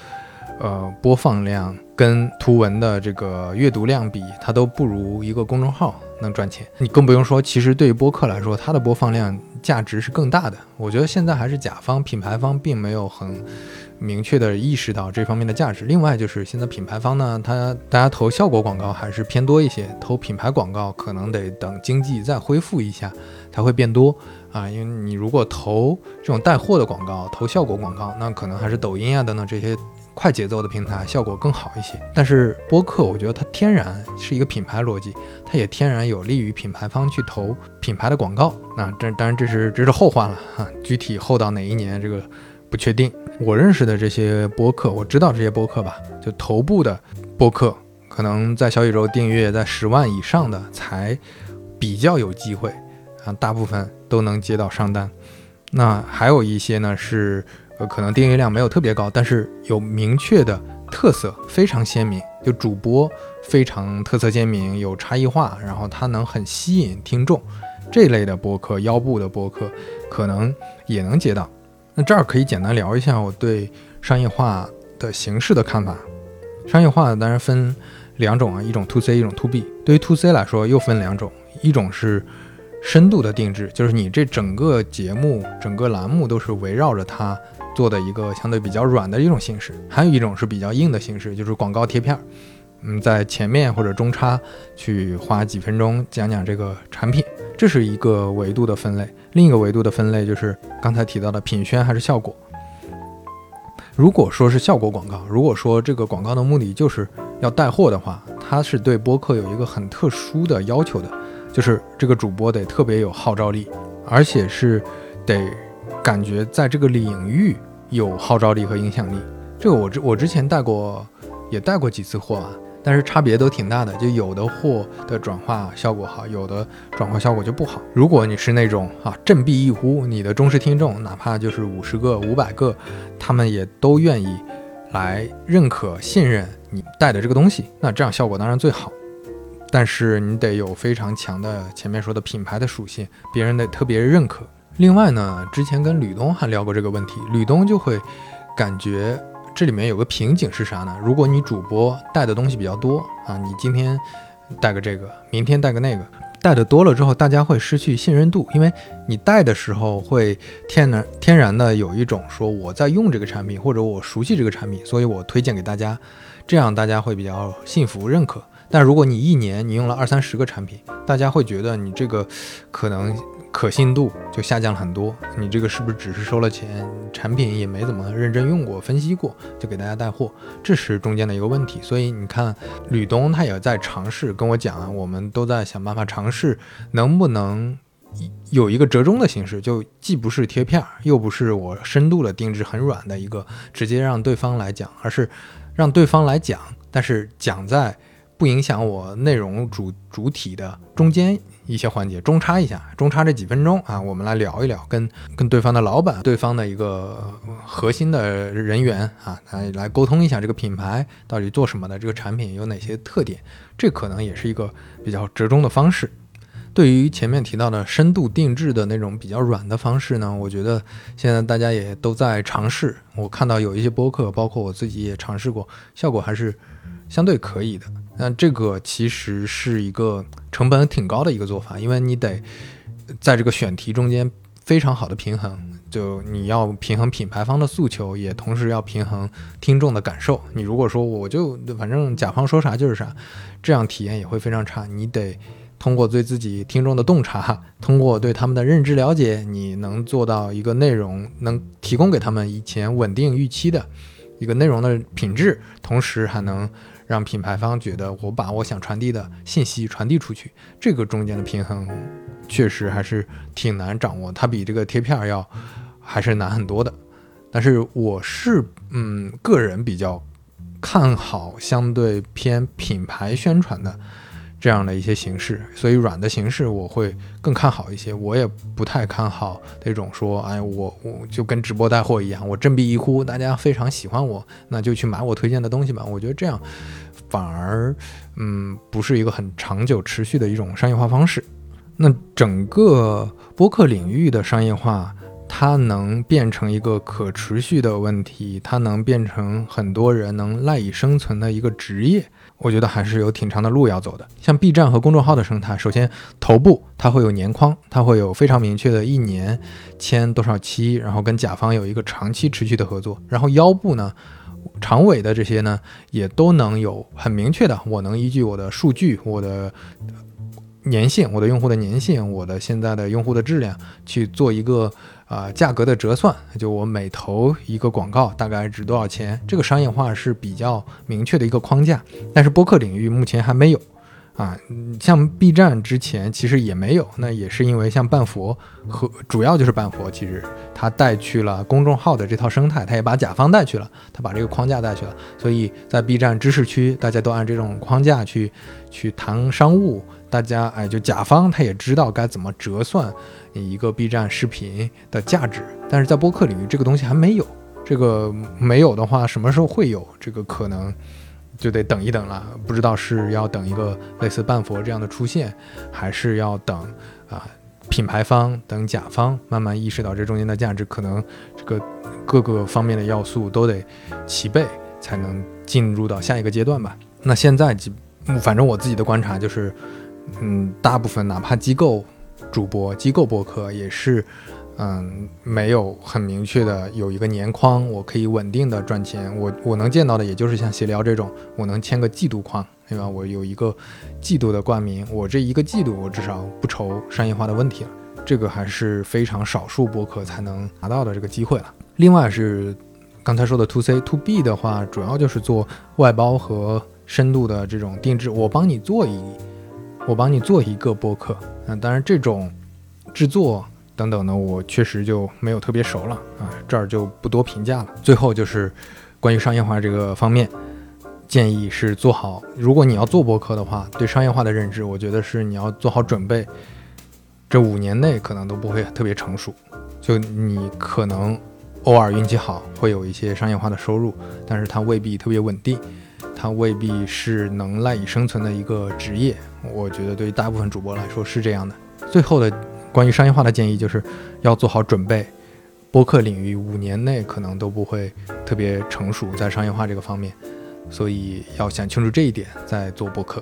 S1: 呃播放量跟图文的这个阅读量比，它都不如一个公众号能赚钱。你更不用说，其实对于播客来说，它的播放量价值是更大的。我觉得现在还是甲方品牌方并没有很。明确的意识到这方面的价值。另外就是现在品牌方呢，他大家投效果广告还是偏多一些，投品牌广告可能得等经济再恢复一下才会变多啊。因为你如果投这种带货的广告，投效果广告，那可能还是抖音啊等等这些快节奏的平台效果更好一些。但是播客，我觉得它天然是一个品牌逻辑，它也天然有利于品牌方去投品牌的广告。那这当然这是这是后话了哈，具体后到哪一年这个。不确定，我认识的这些播客，我知道这些播客吧，就头部的播客，可能在小宇宙订阅在十万以上的才比较有机会啊，大部分都能接到商单。那还有一些呢是，呃，可能订阅量没有特别高，但是有明确的特色，非常鲜明，就主播非常特色鲜明，有差异化，然后它能很吸引听众，这类的播客，腰部的播客，可能也能接到。那这儿可以简单聊一下我对商业化的形式的看法。商业化当然分两种啊，一种 to C，一种 to B。对于 to C 来说，又分两种，一种是深度的定制，就是你这整个节目、整个栏目都是围绕着它做的一个相对比较软的一种形式；还有一种是比较硬的形式，就是广告贴片儿。嗯，在前面或者中插去花几分钟讲讲这个产品，这是一个维度的分类。另一个维度的分类就是刚才提到的品宣还是效果。如果说是效果广告，如果说这个广告的目的就是要带货的话，它是对播客有一个很特殊的要求的，就是这个主播得特别有号召力，而且是得感觉在这个领域有号召力和影响力。这个我之我之前带过，也带过几次货啊。但是差别都挺大的，就有的货的转化效果好，有的转化效果就不好。如果你是那种啊振臂一呼，你的忠实听众，哪怕就是五十个、五百个，他们也都愿意来认可、信任你带的这个东西，那这样效果当然最好。但是你得有非常强的前面说的品牌的属性，别人得特别认可。另外呢，之前跟吕东还聊过这个问题，吕东就会感觉。这里面有个瓶颈是啥呢？如果你主播带的东西比较多啊，你今天带个这个，明天带个那个，带的多了之后，大家会失去信任度，因为你带的时候会天然天然的有一种说我在用这个产品，或者我熟悉这个产品，所以我推荐给大家，这样大家会比较信服认可。但如果你一年你用了二三十个产品，大家会觉得你这个可能。可信度就下降了很多。你这个是不是只是收了钱，产品也没怎么认真用过、分析过，就给大家带货？这是中间的一个问题。所以你看，吕东他也在尝试跟我讲啊，我们都在想办法尝试，能不能有一个折中的形式，就既不是贴片，又不是我深度的定制很软的一个，直接让对方来讲，而是让对方来讲，但是讲在不影响我内容主主体的中间。一些环节中插一下，中插这几分钟啊，我们来聊一聊，跟跟对方的老板、对方的一个核心的人员啊，来来沟通一下这个品牌到底做什么的，这个产品有哪些特点，这可能也是一个比较折中的方式。对于前面提到的深度定制的那种比较软的方式呢，我觉得现在大家也都在尝试。我看到有一些播客，包括我自己也尝试过，效果还是相对可以的。那这个其实是一个成本挺高的一个做法，因为你得在这个选题中间非常好的平衡，就你要平衡品牌方的诉求，也同时要平衡听众的感受。你如果说我就反正甲方说啥就是啥，这样体验也会非常差。你得通过对自己听众的洞察，通过对他们的认知了解，你能做到一个内容能提供给他们以前稳定预期的一个内容的品质，同时还能。让品牌方觉得我把我想传递的信息传递出去，这个中间的平衡确实还是挺难掌握，它比这个贴片要还是难很多的。但是我是嗯个人比较看好相对偏品牌宣传的这样的一些形式，所以软的形式我会更看好一些。我也不太看好那种说，哎，我我就跟直播带货一样，我振臂一呼，大家非常喜欢我，那就去买我推荐的东西吧。我觉得这样反而，嗯，不是一个很长久持续的一种商业化方式。那整个播客领域的商业化。它能变成一个可持续的问题，它能变成很多人能赖以生存的一个职业，我觉得还是有挺长的路要走的。像 B 站和公众号的生态，首先头部它会有年框，它会有非常明确的一年签多少期，然后跟甲方有一个长期持续的合作。然后腰部呢，长尾的这些呢，也都能有很明确的，我能依据我的数据，我的。粘性，我的用户的粘性，我的现在的用户的质量，去做一个啊价格的折算，就我每投一个广告大概值多少钱，这个商业化是比较明确的一个框架。但是播客领域目前还没有。啊，像 B 站之前其实也没有，那也是因为像半佛和主要就是半佛，其实他带去了公众号的这套生态，他也把甲方带去了，他把这个框架带去了，所以在 B 站知识区，大家都按这种框架去去谈商务，大家哎就甲方他也知道该怎么折算一个 B 站视频的价值，但是在播客领域这个东西还没有，这个没有的话，什么时候会有这个可能？就得等一等了，不知道是要等一个类似半佛这样的出现，还是要等啊品牌方等甲方慢慢意识到这中间的价值，可能这个各个方面的要素都得齐备，才能进入到下一个阶段吧。那现在，反正我自己的观察就是，嗯，大部分哪怕机构主播、机构播客也是。嗯，没有很明确的有一个年框，我可以稳定的赚钱。我我能见到的，也就是像协聊这种，我能签个季度框，对吧？我有一个季度的冠名，我这一个季度我至少不愁商业化的问题了。这个还是非常少数播客才能拿到的这个机会了。另外是刚才说的 to C to B 的话，主要就是做外包和深度的这种定制，我帮你做一，我帮你做一个播客。嗯，当然这种制作。等等呢，我确实就没有特别熟了啊，这儿就不多评价了。最后就是关于商业化这个方面，建议是做好。如果你要做播客的话，对商业化的认知，我觉得是你要做好准备。这五年内可能都不会特别成熟，就你可能偶尔运气好，会有一些商业化的收入，但是它未必特别稳定，它未必是能赖以生存的一个职业。我觉得对于大部分主播来说是这样的。最后的。关于商业化的建议，就是要做好准备。播客领域五年内可能都不会特别成熟，在商业化这个方面，所以要想清楚这一点再做播客。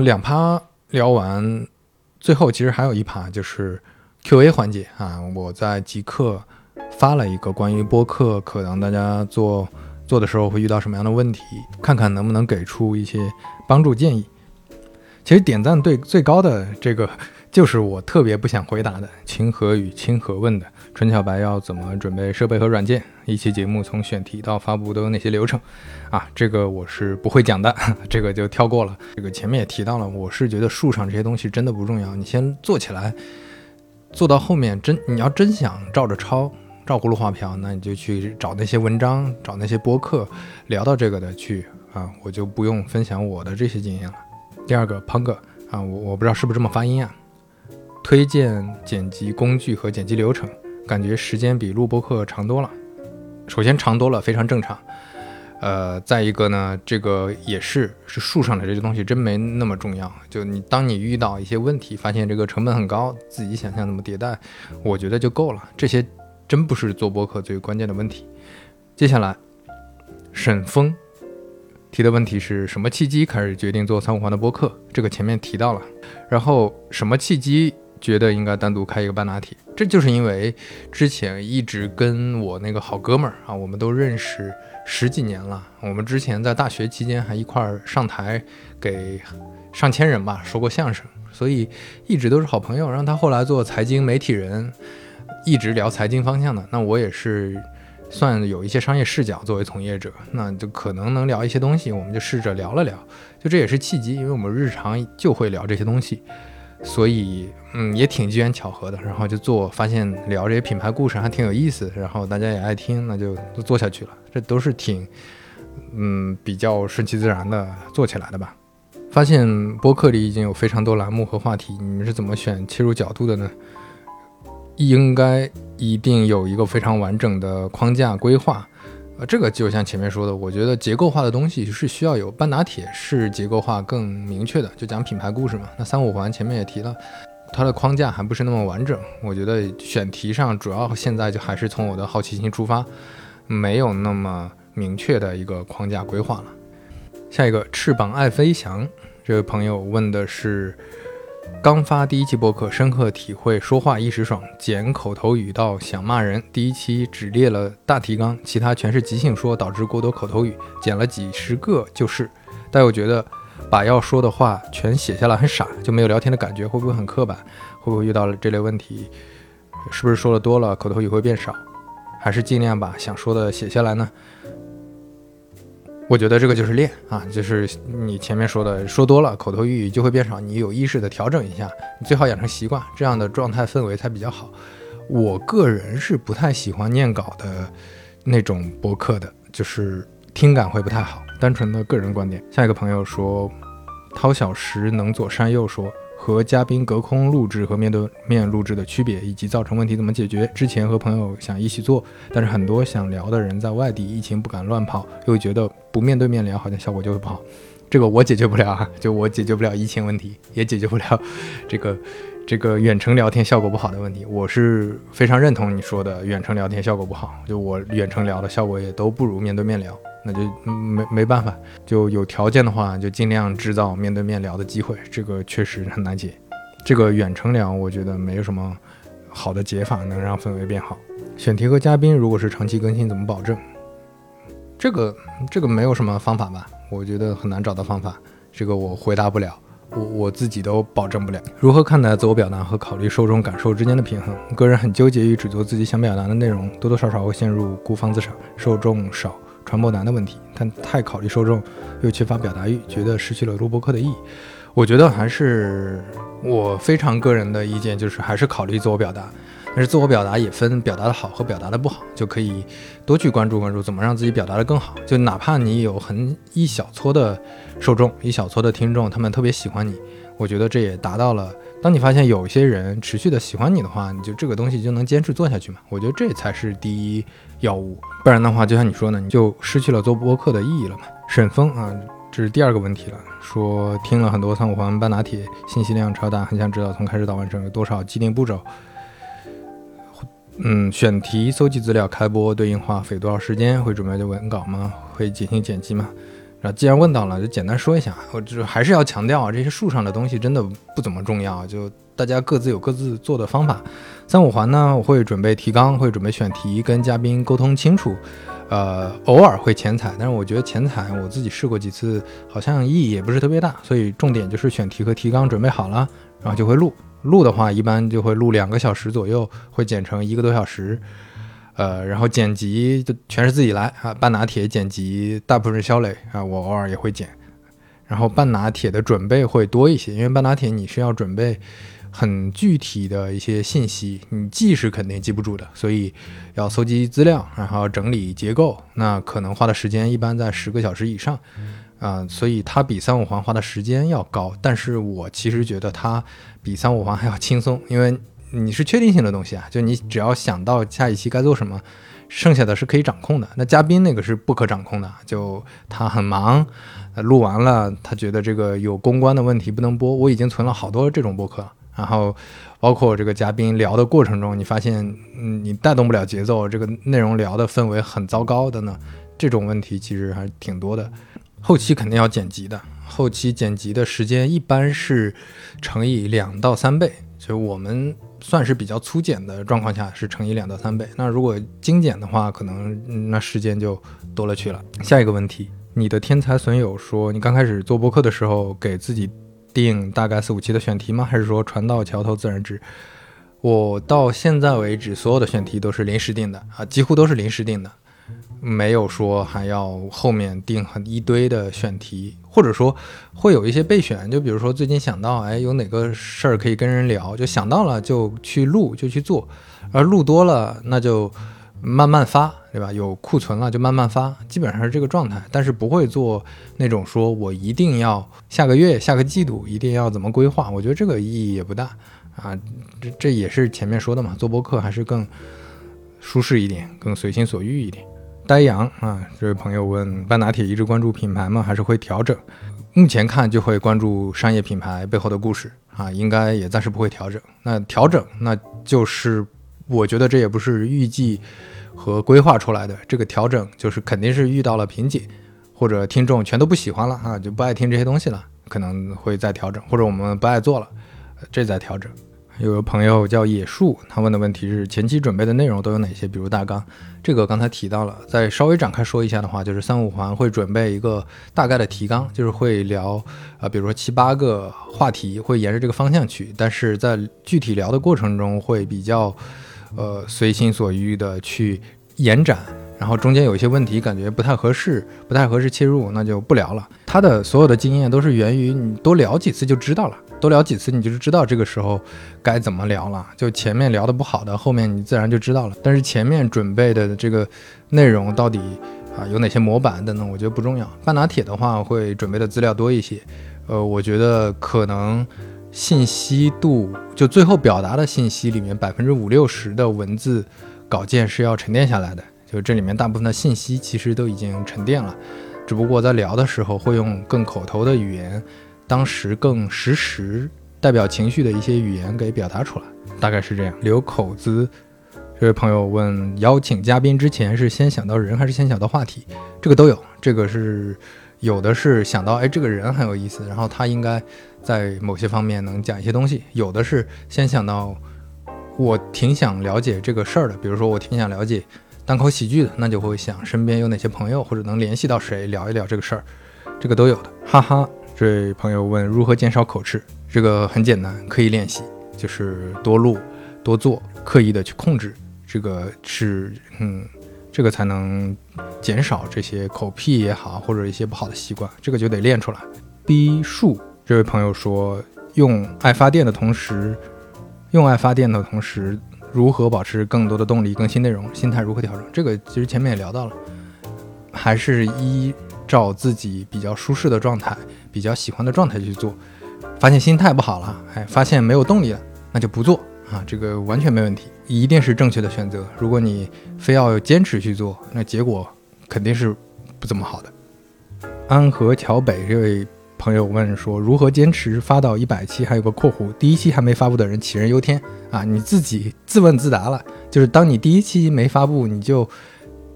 S1: 两趴聊完，最后其实还有一趴就是 Q&A 环节啊。我在极客发了一个关于播客，可能大家做做的时候会遇到什么样的问题，看看能不能给出一些帮助建议。其实点赞对最高的这个。就是我特别不想回答的，清河与清河问的，纯小白要怎么准备设备和软件？一期节目从选题到发布都有哪些流程？啊，这个我是不会讲的，这个就跳过了。这个前面也提到了，我是觉得树上这些东西真的不重要，你先做起来，做到后面真你要真想照着抄，照葫芦画瓢，那你就去找那些文章，找那些播客聊到这个的去啊，我就不用分享我的这些经验了。第二个，胖哥啊，我我不知道是不是这么发音啊。推荐剪辑工具和剪辑流程，感觉时间比录播课长多了。首先长多了，非常正常。呃，再一个呢，这个也是是树上的这些东西真没那么重要。就你当你遇到一些问题，发现这个成本很高，自己想象怎么迭代，我觉得就够了。这些真不是做播客最关键的问题。接下来，沈峰提的问题是什么契机开始决定做三五环的播客？这个前面提到了。然后什么契机？觉得应该单独开一个半拿铁，这就是因为之前一直跟我那个好哥们儿啊，我们都认识十几年了。我们之前在大学期间还一块儿上台给上千人吧说过相声，所以一直都是好朋友。让他后来做财经媒体人，一直聊财经方向的。那我也是算有一些商业视角作为从业者，那就可能能聊一些东西，我们就试着聊了聊。就这也是契机，因为我们日常就会聊这些东西。所以，嗯，也挺机缘巧合的，然后就做，发现聊这些品牌故事还挺有意思，然后大家也爱听，那就做下去了。这都是挺，嗯，比较顺其自然的做起来的吧。发现播客里已经有非常多栏目和话题，你们是怎么选切入角度的呢？应该一定有一个非常完整的框架规划。呃，这个就像前面说的，我觉得结构化的东西是需要有。半打铁是结构化更明确的，就讲品牌故事嘛。那三五环前面也提了，它的框架还不是那么完整。我觉得选题上主要现在就还是从我的好奇心出发，没有那么明确的一个框架规划了。下一个翅膀爱飞翔这位朋友问的是。刚发第一期播客，深刻体会说话一时爽，剪口头语到想骂人。第一期只列了大提纲，其他全是即兴说，导致过多口头语，剪了几十个就是。但我觉得把要说的话全写下来很傻，就没有聊天的感觉，会不会很刻板？会不会遇到了这类问题？是不是说的多了，口头语会变少？还是尽量把想说的写下来呢？我觉得这个就是练啊，就是你前面说的，说多了口头语就会变少，你有意识的调整一下，你最好养成习惯，这样的状态氛围才比较好。我个人是不太喜欢念稿的那种播客的，就是听感会不太好，单纯的个人观点。下一个朋友说，掏小时能左山右说。和嘉宾隔空录制和面对面录制的区别，以及造成问题怎么解决？之前和朋友想一起做，但是很多想聊的人在外地，疫情不敢乱跑，又觉得不面对面聊好像效果就会不好。这个我解决不了啊，就我解决不了疫情问题，也解决不了这个 这个远程聊天效果不好的问题。我是非常认同你说的远程聊天效果不好，就我远程聊的效果也都不如面对面聊。那就没没办法，就有条件的话，就尽量制造面对面聊的机会。这个确实很难解。这个远程聊，我觉得没有什么好的解法能让氛围变好。选题和嘉宾，如果是长期更新，怎么保证？这个这个没有什么方法吧？我觉得很难找到方法。这个我回答不了，我我自己都保证不了。如何看待自我表达和考虑受众感受之间的平衡？个人很纠结于只做自己想表达的内容，多多少少会陷入孤芳自赏，受众少。传播难的问题，但太考虑受众，又缺乏表达欲，觉得失去了录播课的意义。我觉得还是我非常个人的意见，就是还是考虑自我表达。但是自我表达也分表达的好和表达的不好，就可以多去关注关注怎么让自己表达的更好。就哪怕你有很一小撮的受众，一小撮的听众，他们特别喜欢你，我觉得这也达到了。当你发现有些人持续的喜欢你的话，你就这个东西就能坚持做下去嘛。我觉得这才是第一要务，不然的话，就像你说的，你就失去了做播客的意义了嘛。沈峰啊，这是第二个问题了，说听了很多三五环半拿铁，信息量超大，很想知道从开始到完成有多少既定步骤。嗯，选题、搜集资料、开播、对应话费多少时间？会准备的文稿吗？会进行剪辑吗？然后既然问到了，就简单说一下。我就还是要强调啊，这些树上的东西真的不怎么重要，就大家各自有各自做的方法。三五环呢，我会准备提纲，会准备选题，跟嘉宾沟通清楚。呃，偶尔会前采，但是我觉得前采我自己试过几次，好像意义也不是特别大。所以重点就是选题和提纲准备好了，然后就会录。录的话，一般就会录两个小时左右，会剪成一个多小时。呃，然后剪辑就全是自己来啊。半拿铁剪辑大部分是肖磊啊，我偶尔也会剪。然后半拿铁的准备会多一些，因为半拿铁你是要准备很具体的一些信息，你记是肯定记不住的，所以要搜集资料，然后整理结构，那可能花的时间一般在十个小时以上啊。所以它比三五环花的时间要高，但是我其实觉得它比三五环还要轻松，因为。你是确定性的东西啊，就你只要想到下一期该做什么，剩下的是可以掌控的。那嘉宾那个是不可掌控的，就他很忙，录完了他觉得这个有公关的问题不能播。我已经存了好多这种播客，然后包括这个嘉宾聊的过程中，你发现嗯你带动不了节奏，这个内容聊的氛围很糟糕的呢，这种问题其实还挺多的。后期肯定要剪辑的，后期剪辑的时间一般是乘以两到三倍，就我们。算是比较粗剪的状况下是乘以两到三倍，那如果精简的话，可能那时间就多了去了。下一个问题，你的天才损友说，你刚开始做播客的时候给自己定大概四五期的选题吗？还是说船到桥头自然直？我到现在为止所有的选题都是临时定的啊，几乎都是临时定的。没有说还要后面定很一堆的选题，或者说会有一些备选，就比如说最近想到，哎，有哪个事儿可以跟人聊，就想到了就去录就去做，而录多了那就慢慢发，对吧？有库存了就慢慢发，基本上是这个状态，但是不会做那种说我一定要下个月、下个季度一定要怎么规划，我觉得这个意义也不大啊。这这也是前面说的嘛，做播客还是更舒适一点，更随心所欲一点。呆羊啊，这位朋友问：半拿铁一直关注品牌吗？还是会调整？目前看就会关注商业品牌背后的故事啊，应该也暂时不会调整。那调整，那就是我觉得这也不是预计和规划出来的。这个调整就是肯定是遇到了瓶颈，或者听众全都不喜欢了啊，就不爱听这些东西了，可能会再调整，或者我们不爱做了，这再调整。有个朋友叫野树，他问的问题是前期准备的内容都有哪些？比如大纲，这个刚才提到了，再稍微展开说一下的话，就是三五环会准备一个大概的提纲，就是会聊啊，比如说七八个话题，会沿着这个方向去，但是在具体聊的过程中会比较呃随心所欲的去延展，然后中间有一些问题感觉不太合适，不太合适切入，那就不聊了。他的所有的经验都是源于你多聊几次就知道了。多聊几次，你就是知道这个时候该怎么聊了。就前面聊的不好的，后面你自然就知道了。但是前面准备的这个内容到底啊有哪些模板等等，我觉得不重要。半拿铁的话会准备的资料多一些，呃，我觉得可能信息度就最后表达的信息里面百分之五六十的文字稿件是要沉淀下来的，就这里面大部分的信息其实都已经沉淀了，只不过在聊的时候会用更口头的语言。当时更实时、代表情绪的一些语言给表达出来，大概是这样。留口子这位朋友问：邀请嘉宾之前是先想到人还是先想到话题？这个都有，这个是有的是想到，哎，这个人很有意思，然后他应该在某些方面能讲一些东西；有的是先想到我挺想了解这个事儿的，比如说我挺想了解单口喜剧的，那就会想身边有哪些朋友或者能联系到谁聊一聊这个事儿，这个都有的，哈哈。这位朋友问如何减少口吃，这个很简单，可以练习，就是多录、多做，刻意的去控制，这个是，嗯，这个才能减少这些口癖也好，或者一些不好的习惯，这个就得练出来。B 数这位朋友说，用爱发电的同时，用爱发电的同时，如何保持更多的动力更新内容，心态如何调整？这个其实前面也聊到了，还是一照自己比较舒适的状态。比较喜欢的状态去做，发现心态不好了，哎，发现没有动力了，那就不做啊，这个完全没问题，一定是正确的选择。如果你非要坚持去做，那结果肯定是不怎么好的。安河桥北这位朋友问说，如何坚持发到一百期？还有个括弧，第一期还没发布的人杞人忧天啊，你自己自问自答了，就是当你第一期没发布，你就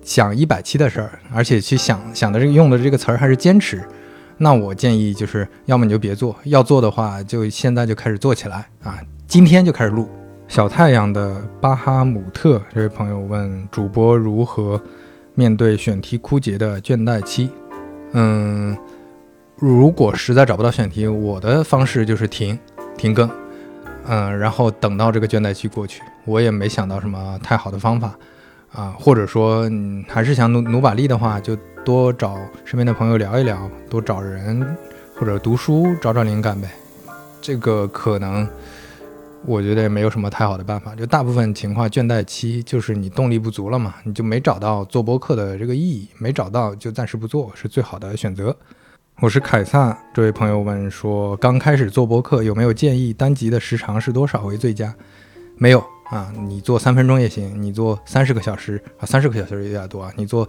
S1: 想一百期的事儿，而且去想想的这个用的这个词儿还是坚持，那我建议就是，要么你就别做，要做的话就现在就开始做起来啊，今天就开始录。小太阳的巴哈姆特这位朋友问主播如何面对选题枯竭的倦怠期？嗯，如果实在找不到选题，我的方式就是停停更，嗯，然后等到这个倦怠期过去。我也没想到什么太好的方法啊，或者说你还是想努努把力的话，就多找身边的朋友聊一聊，多找人或者读书找找灵感呗。这个可能我觉得也没有什么太好的办法，就大部分情况倦怠期就是你动力不足了嘛，你就没找到做播客的这个意义，没找到就暂时不做是最好的选择。我是凯撒，这位朋友问说，刚开始做播客有没有建议单集的时长是多少为最佳？没有啊，你做三分钟也行，你做三十个小时啊，三十个小时有点多啊，你做，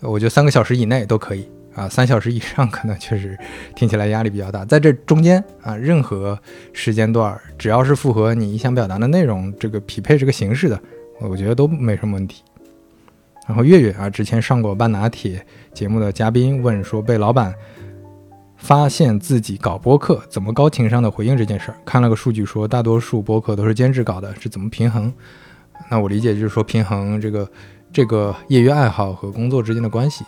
S1: 我觉得三个小时以内都可以啊，三小时以上可能确实听起来压力比较大，在这中间啊，任何时间段只要是符合你想表达的内容，这个匹配这个形式的，我觉得都没什么问题。然后月月啊，之前上过半拿铁节目的嘉宾问说，被老板发现自己搞播客，怎么高情商的回应这件事儿？看了个数据说，大多数播客都是兼职搞的，是怎么平衡？那我理解就是说平衡这个这个业余爱好和工作之间的关系。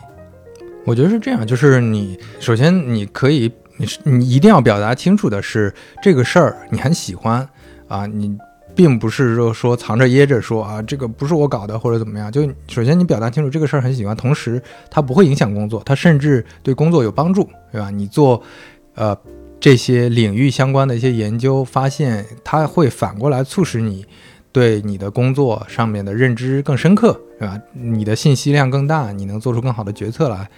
S1: 我觉得是这样，就是你首先你可以，你是你一定要表达清楚的是这个事儿你很喜欢啊，你并不是说说藏着掖着说啊这个不是我搞的或者怎么样。就首先你表达清楚这个事儿很喜欢，同时它不会影响工作，它甚至对工作有帮助，对吧？你做呃这些领域相关的一些研究，发现它会反过来促使你对你的工作上面的认知更深刻，对吧？你的信息量更大，你能做出更好的决策来，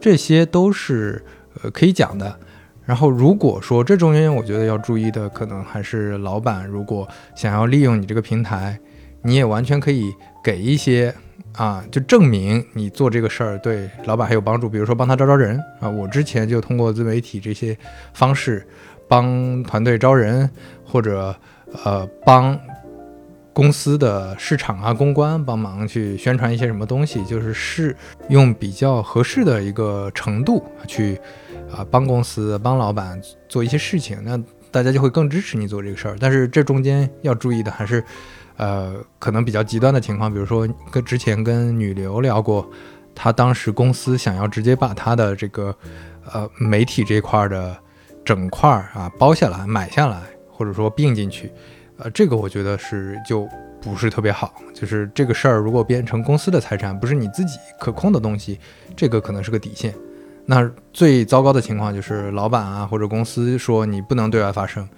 S1: 这些都是呃可以讲的。然后如果说这中间，我觉得要注意的，可能还是老板如果想要利用你这个平台，你也完全可以给一些啊，就证明你做这个事儿对老板还有帮助，比如说帮他招招人啊。我之前就通过自媒体这些方式帮团队招人，或者呃帮公司的市场啊、公关帮忙去宣传一些什么东西，就是是用比较合适的一个程度去啊帮公司、帮老板做一些事情，那大家就会更支持你做这个事儿。但是这中间要注意的还是，呃，可能比较极端的情况，比如说跟之前跟女流聊过，她当时公司想要直接把她的这个呃媒体这块的整块儿啊包下来、买下来，或者说并进去。呃，这个我觉得是就不是特别好，就是这个事儿如果变成公司的财产，不是你自己可控的东西，这个可能是个底线。那最糟糕的情况就是老板啊或者公司说你不能对外发声，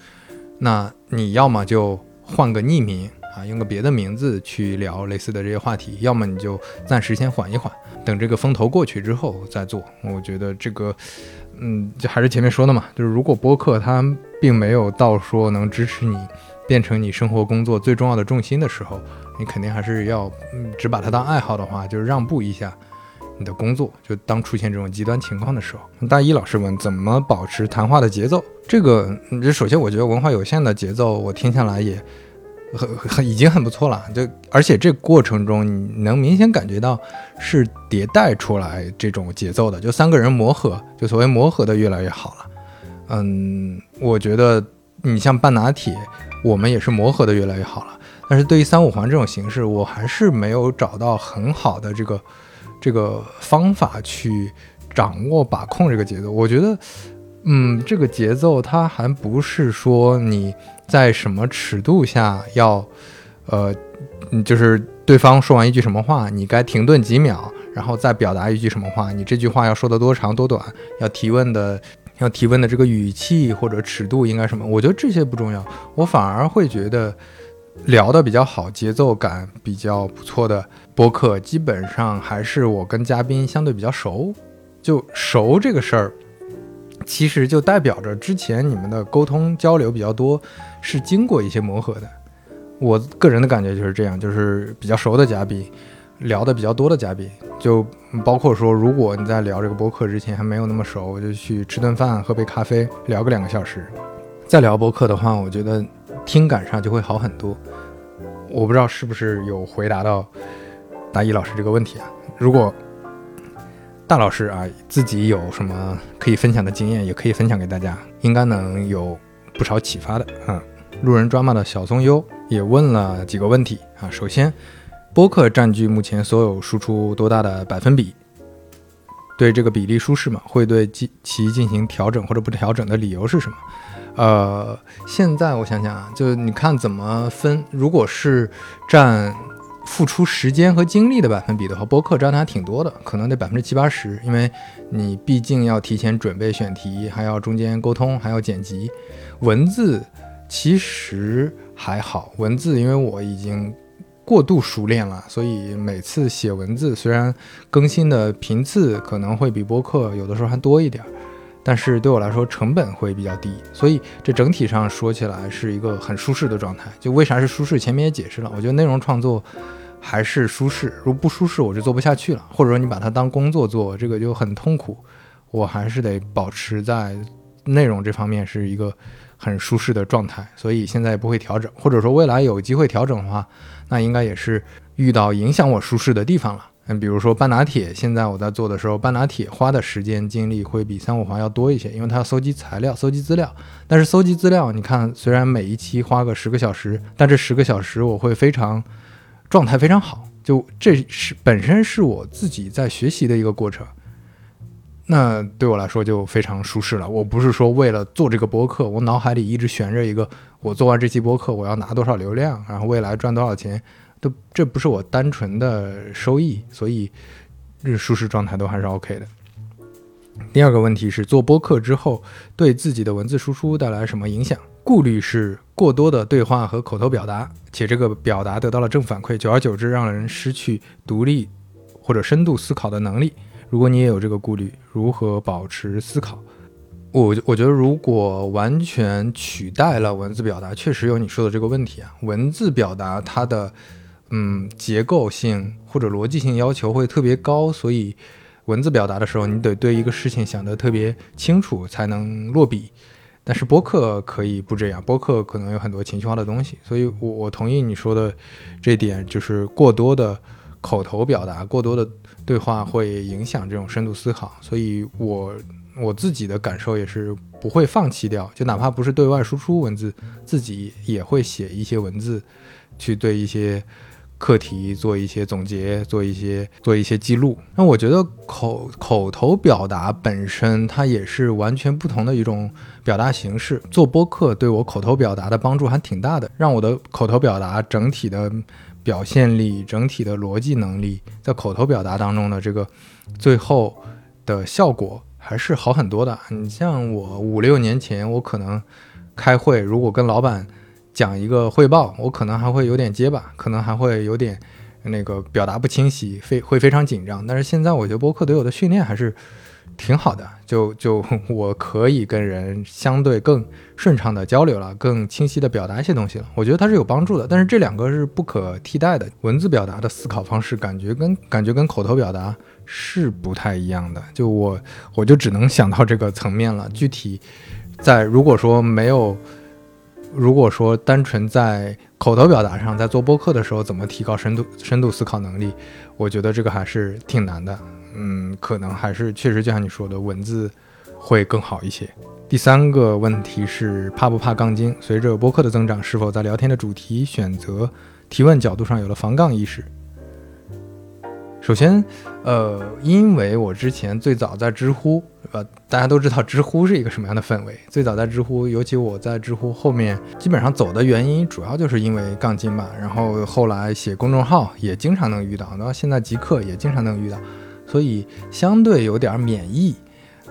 S1: 那你要么就换个匿名啊，用个别的名字去聊类似的这些话题，要么你就暂时先缓一缓，等这个风头过去之后再做。我觉得这个，嗯，就还是前面说的嘛，就是如果播客它并没有到说能支持你。变成你生活工作最重要的重心的时候，你肯定还是要，嗯，只把它当爱好的话，就是让步一下你的工作。就当出现这种极端情况的时候，大一老师问怎么保持谈话的节奏？这个，这首先我觉得文化有限的节奏，我听下来也很很已经很不错了。就而且这过程中你能明显感觉到是迭代出来这种节奏的，就三个人磨合，就所谓磨合的越来越好了。嗯，我觉得你像半拿铁。我们也是磨合的越来越好了，但是对于三五环这种形式，我还是没有找到很好的这个这个方法去掌握把控这个节奏。我觉得，嗯，这个节奏它还不是说你在什么尺度下要，呃，就是对方说完一句什么话，你该停顿几秒，然后再表达一句什么话，你这句话要说的多长多短，要提问的。要提问的这个语气或者尺度应该什么？我觉得这些不重要，我反而会觉得聊的比较好、节奏感比较不错的播客，基本上还是我跟嘉宾相对比较熟。就熟这个事儿，其实就代表着之前你们的沟通交流比较多，是经过一些磨合的。我个人的感觉就是这样，就是比较熟的嘉宾。聊的比较多的嘉宾，就包括说，如果你在聊这个播客之前还没有那么熟，就去吃顿饭、喝杯咖啡，聊个两个小时，再聊播客的话，我觉得听感上就会好很多。我不知道是不是有回答到大一老师这个问题啊？如果大老师啊自己有什么可以分享的经验，也可以分享给大家，应该能有不少启发的啊。路人 drama 的小松优也问了几个问题啊。首先，播客占据目前所有输出多大的百分比？对这个比例舒适吗？会对其进行调整或者不调整的理由是什么？呃，现在我想想啊，就你看怎么分。如果是占付出时间和精力的百分比的话，播客占的还挺多的，可能得百分之七八十，因为你毕竟要提前准备选题，还要中间沟通，还要剪辑。文字其实还好，文字因为我已经过度熟练了，所以每次写文字虽然更新的频次可能会比播客有的时候还多一点儿，但是对我来说成本会比较低，所以这整体上说起来是一个很舒适的状态。就为啥是舒适，前面也解释了，我觉得内容创作。还是舒适，如果不舒适，我就做不下去了。或者说你把它当工作做，这个就很痛苦。我还是得保持在内容这方面是一个很舒适的状态，所以现在不会调整。或者说未来有机会调整的话，那应该也是遇到影响我舒适的地方了。嗯，比如说半拿铁，现在我在做的时候，半拿铁花的时间精力会比三五环要多一些，因为它要搜集材料、搜集资料。但是搜集资料，你看虽然每一期花个十个小时，但这十个小时我会非常。状态非常好，就这是本身是我自己在学习的一个过程，那对我来说就非常舒适了。我不是说为了做这个播客，我脑海里一直悬着一个，我做完这期播客我要拿多少流量，然后未来赚多少钱，都这不是我单纯的收益，所以这舒适状态都还是 OK 的。第二个问题是做播客之后对自己的文字输出带来什么影响？顾虑是过多的对话和口头表达，且这个表达得到了正反馈，久而久之让人失去独立或者深度思考的能力。如果你也有这个顾虑，如何保持思考？我我觉得，如果完全取代了文字表达，确实有你说的这个问题啊。文字表达它的嗯结构性或者逻辑性要求会特别高，所以文字表达的时候，你得对一个事情想得特别清楚，才能落笔。但是播客可以不这样，播客可能有很多情绪化的东西，所以我我同意你说的这点，就是过多的口头表达、过多的对话会影响这种深度思考，所以我我自己的感受也是不会放弃掉，就哪怕不是对外输出文字，自己也会写一些文字，去对一些。课题做一些总结，做一些做一些记录。那我觉得口口头表达本身它也是完全不同的一种表达形式。做播客对我口头表达的帮助还挺大的，让我的口头表达整体的表现力、整体的逻辑能力，在口头表达当中的这个最后的效果还是好很多的。你像我五六年前，我可能开会，如果跟老板。讲一个汇报，我可能还会有点结巴，可能还会有点那个表达不清晰，非会非常紧张。但是现在我觉得播客对我的训练还是挺好的，就就 我可以跟人相对更顺畅的交流了，更清晰的表达一些东西了。我觉得它是有帮助的，但是这两个是不可替代的。文字表达的思考方式，感觉跟感觉跟口头表达是不太一样的。就我我就只能想到这个层面了。具体在如果说没有。如果说单纯在口头表达上，在做播客的时候怎么提高深度深度思考能力，我觉得这个还是挺难的。嗯，可能还是确实就像你说的，文字会更好一些。第三个问题是怕不怕杠精？随着播客的增长，是否在聊天的主题选择、提问角度上有了防杠意识？首先，呃，因为我之前最早在知乎，呃，大家都知道知乎是一个什么样的氛围。最早在知乎，尤其我在知乎后面基本上走的原因，主要就是因为杠精吧。然后后来写公众号也经常能遇到，然后现在极客也经常能遇到，所以相对有点免疫。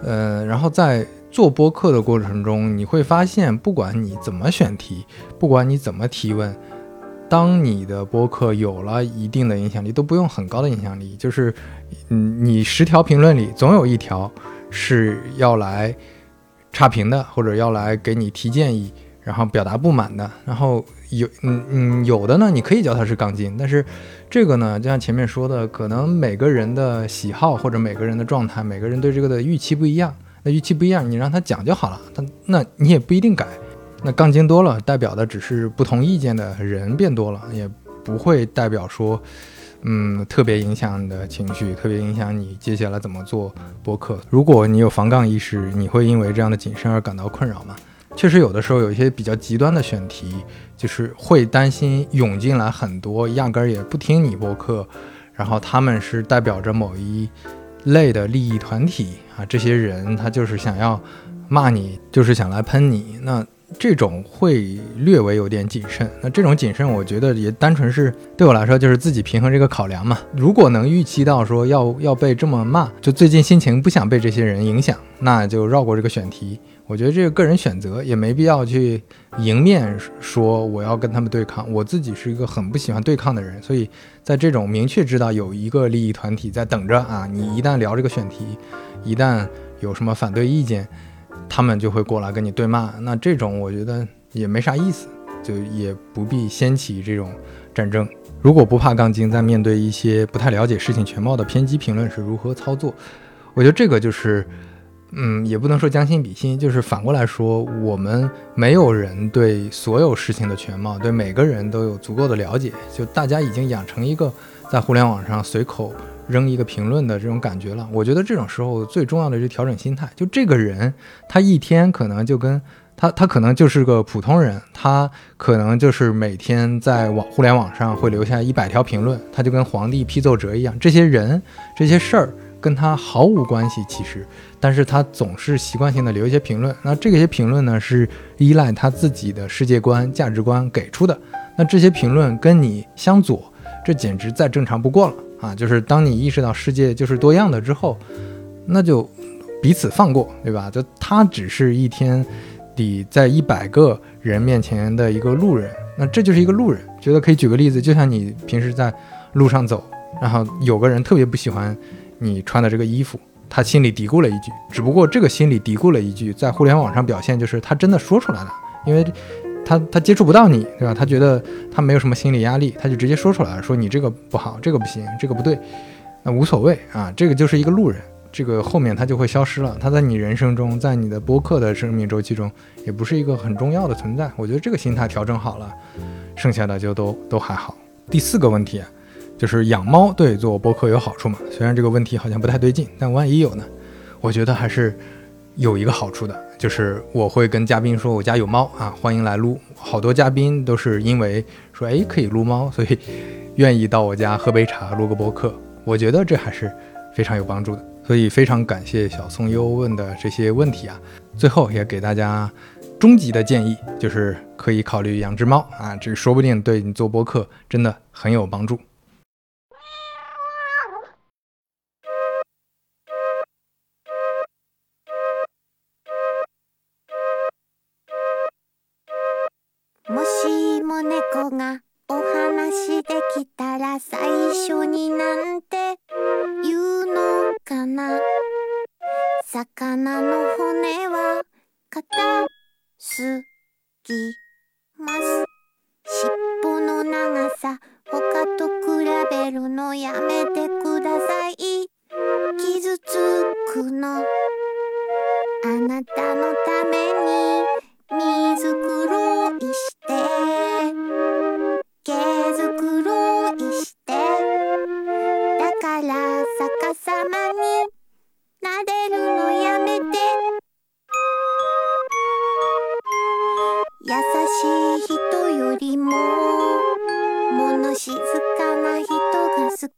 S1: 呃，然后在做播客的过程中，你会发现，不管你怎么选题，不管你怎么提问。当你的播客有了一定的影响力，都不用很高的影响力，就是，嗯，你十条评论里总有一条是要来差评的，或者要来给你提建议，然后表达不满的。然后有，嗯嗯，有的呢，你可以叫他是杠精，但是这个呢，就像前面说的，可能每个人的喜好或者每个人的状态，每个人对这个的预期不一样，那预期不一样，你让他讲就好了，他那你也不一定改。那杠精多了，代表的只是不同意见的人变多了，也不会代表说，嗯，特别影响你的情绪，特别影响你接下来怎么做播客。如果你有防杠意识，你会因为这样的谨慎而感到困扰吗？确实，有的时候有一些比较极端的选题，就是会担心涌进来很多压根儿也不听你播客，然后他们是代表着某一类的利益团体啊，这些人他就是想要骂你，就是想来喷你，那。这种会略微有点谨慎，那这种谨慎，我觉得也单纯是对我来说就是自己平衡这个考量嘛。如果能预期到说要要被这么骂，就最近心情不想被这些人影响，那就绕过这个选题。我觉得这个个人选择也没必要去迎面说我要跟他们对抗。我自己是一个很不喜欢对抗的人，所以在这种明确知道有一个利益团体在等着啊，你一旦聊这个选题，一旦有什么反对意见。他们就会过来跟你对骂，那这种我觉得也没啥意思，就也不必掀起这种战争。如果不怕杠精，在面对一些不太了解事情全貌的偏激评论是如何操作？我觉得这个就是，嗯，也不能说将心比心，就是反过来说，我们没有人对所有事情的全貌，对每个人都有足够的了解，就大家已经养成一个在互联网上随口。扔一个评论的这种感觉了，我觉得这种时候最重要的是调整心态。就这个人，他一天可能就跟他，他可能就是个普通人，他可能就是每天在网互联网上会留下一百条评论，他就跟皇帝批奏折一样。这些人、这些事儿跟他毫无关系，其实，但是他总是习惯性的留一些评论。那这些评论呢，是依赖他自己的世界观、价值观给出的。那这些评论跟你相左，这简直再正常不过了。啊，就是当你意识到世界就是多样的之后，那就彼此放过，对吧？就他只是一天里在一百个人面前的一个路人，那这就是一个路人。觉得可以举个例子，就像你平时在路上走，然后有个人特别不喜欢你穿的这个衣服，他心里嘀咕了一句，只不过这个心里嘀咕了一句，在互联网上表现就是他真的说出来了，因为。他他接触不到你，对吧？他觉得他没有什么心理压力，他就直接说出来了，说你这个不好，这个不行，这个不对，那无所谓啊，这个就是一个路人，这个后面他就会消失了，他在你人生中，在你的播客的生命周期中，也不是一个很重要的存在。我觉得这个心态调整好了，剩下的就都都还好。第四个问题，啊就是养猫对做播客有好处吗？虽然这个问题好像不太对劲，但万一有呢？我觉得还是有一个好处的。就是我会跟嘉宾说，我家有猫啊，欢迎来撸。好多嘉宾都是因为说，哎，可以撸猫，所以愿意到我家喝杯茶，录个播客。我觉得这还是非常有帮助的。所以非常感谢小宋优问的这些问题啊。最后也给大家终极的建议，就是可以考虑养只猫啊，这说不定对你做播客真的很有帮助。
S3: がお話できたら最初になんて言うのかな。魚の骨は硬すぎます尻尾の長さ他と比べるのやめてください。傷つくの。あなたのために水黒いして。から逆さまに撫でるのやめて。優しい人よりも物静かな人が好き。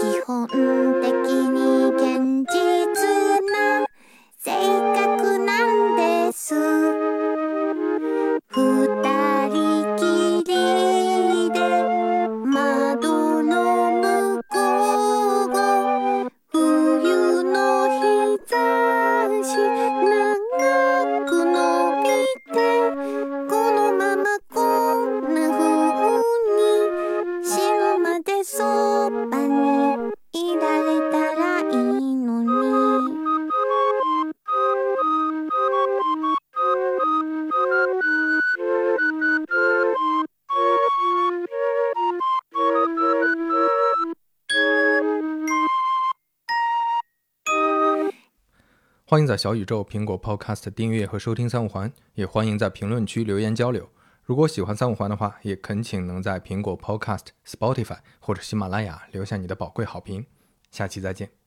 S3: 基本的に現実な性格なんです。
S1: 欢迎在小宇宙、苹果 Podcast 订阅和收听三五环，也欢迎在评论区留言交流。如果喜欢三五环的话，也恳请能在苹果 Podcast、Spotify 或者喜马拉雅留下你的宝贵好评。下期再见。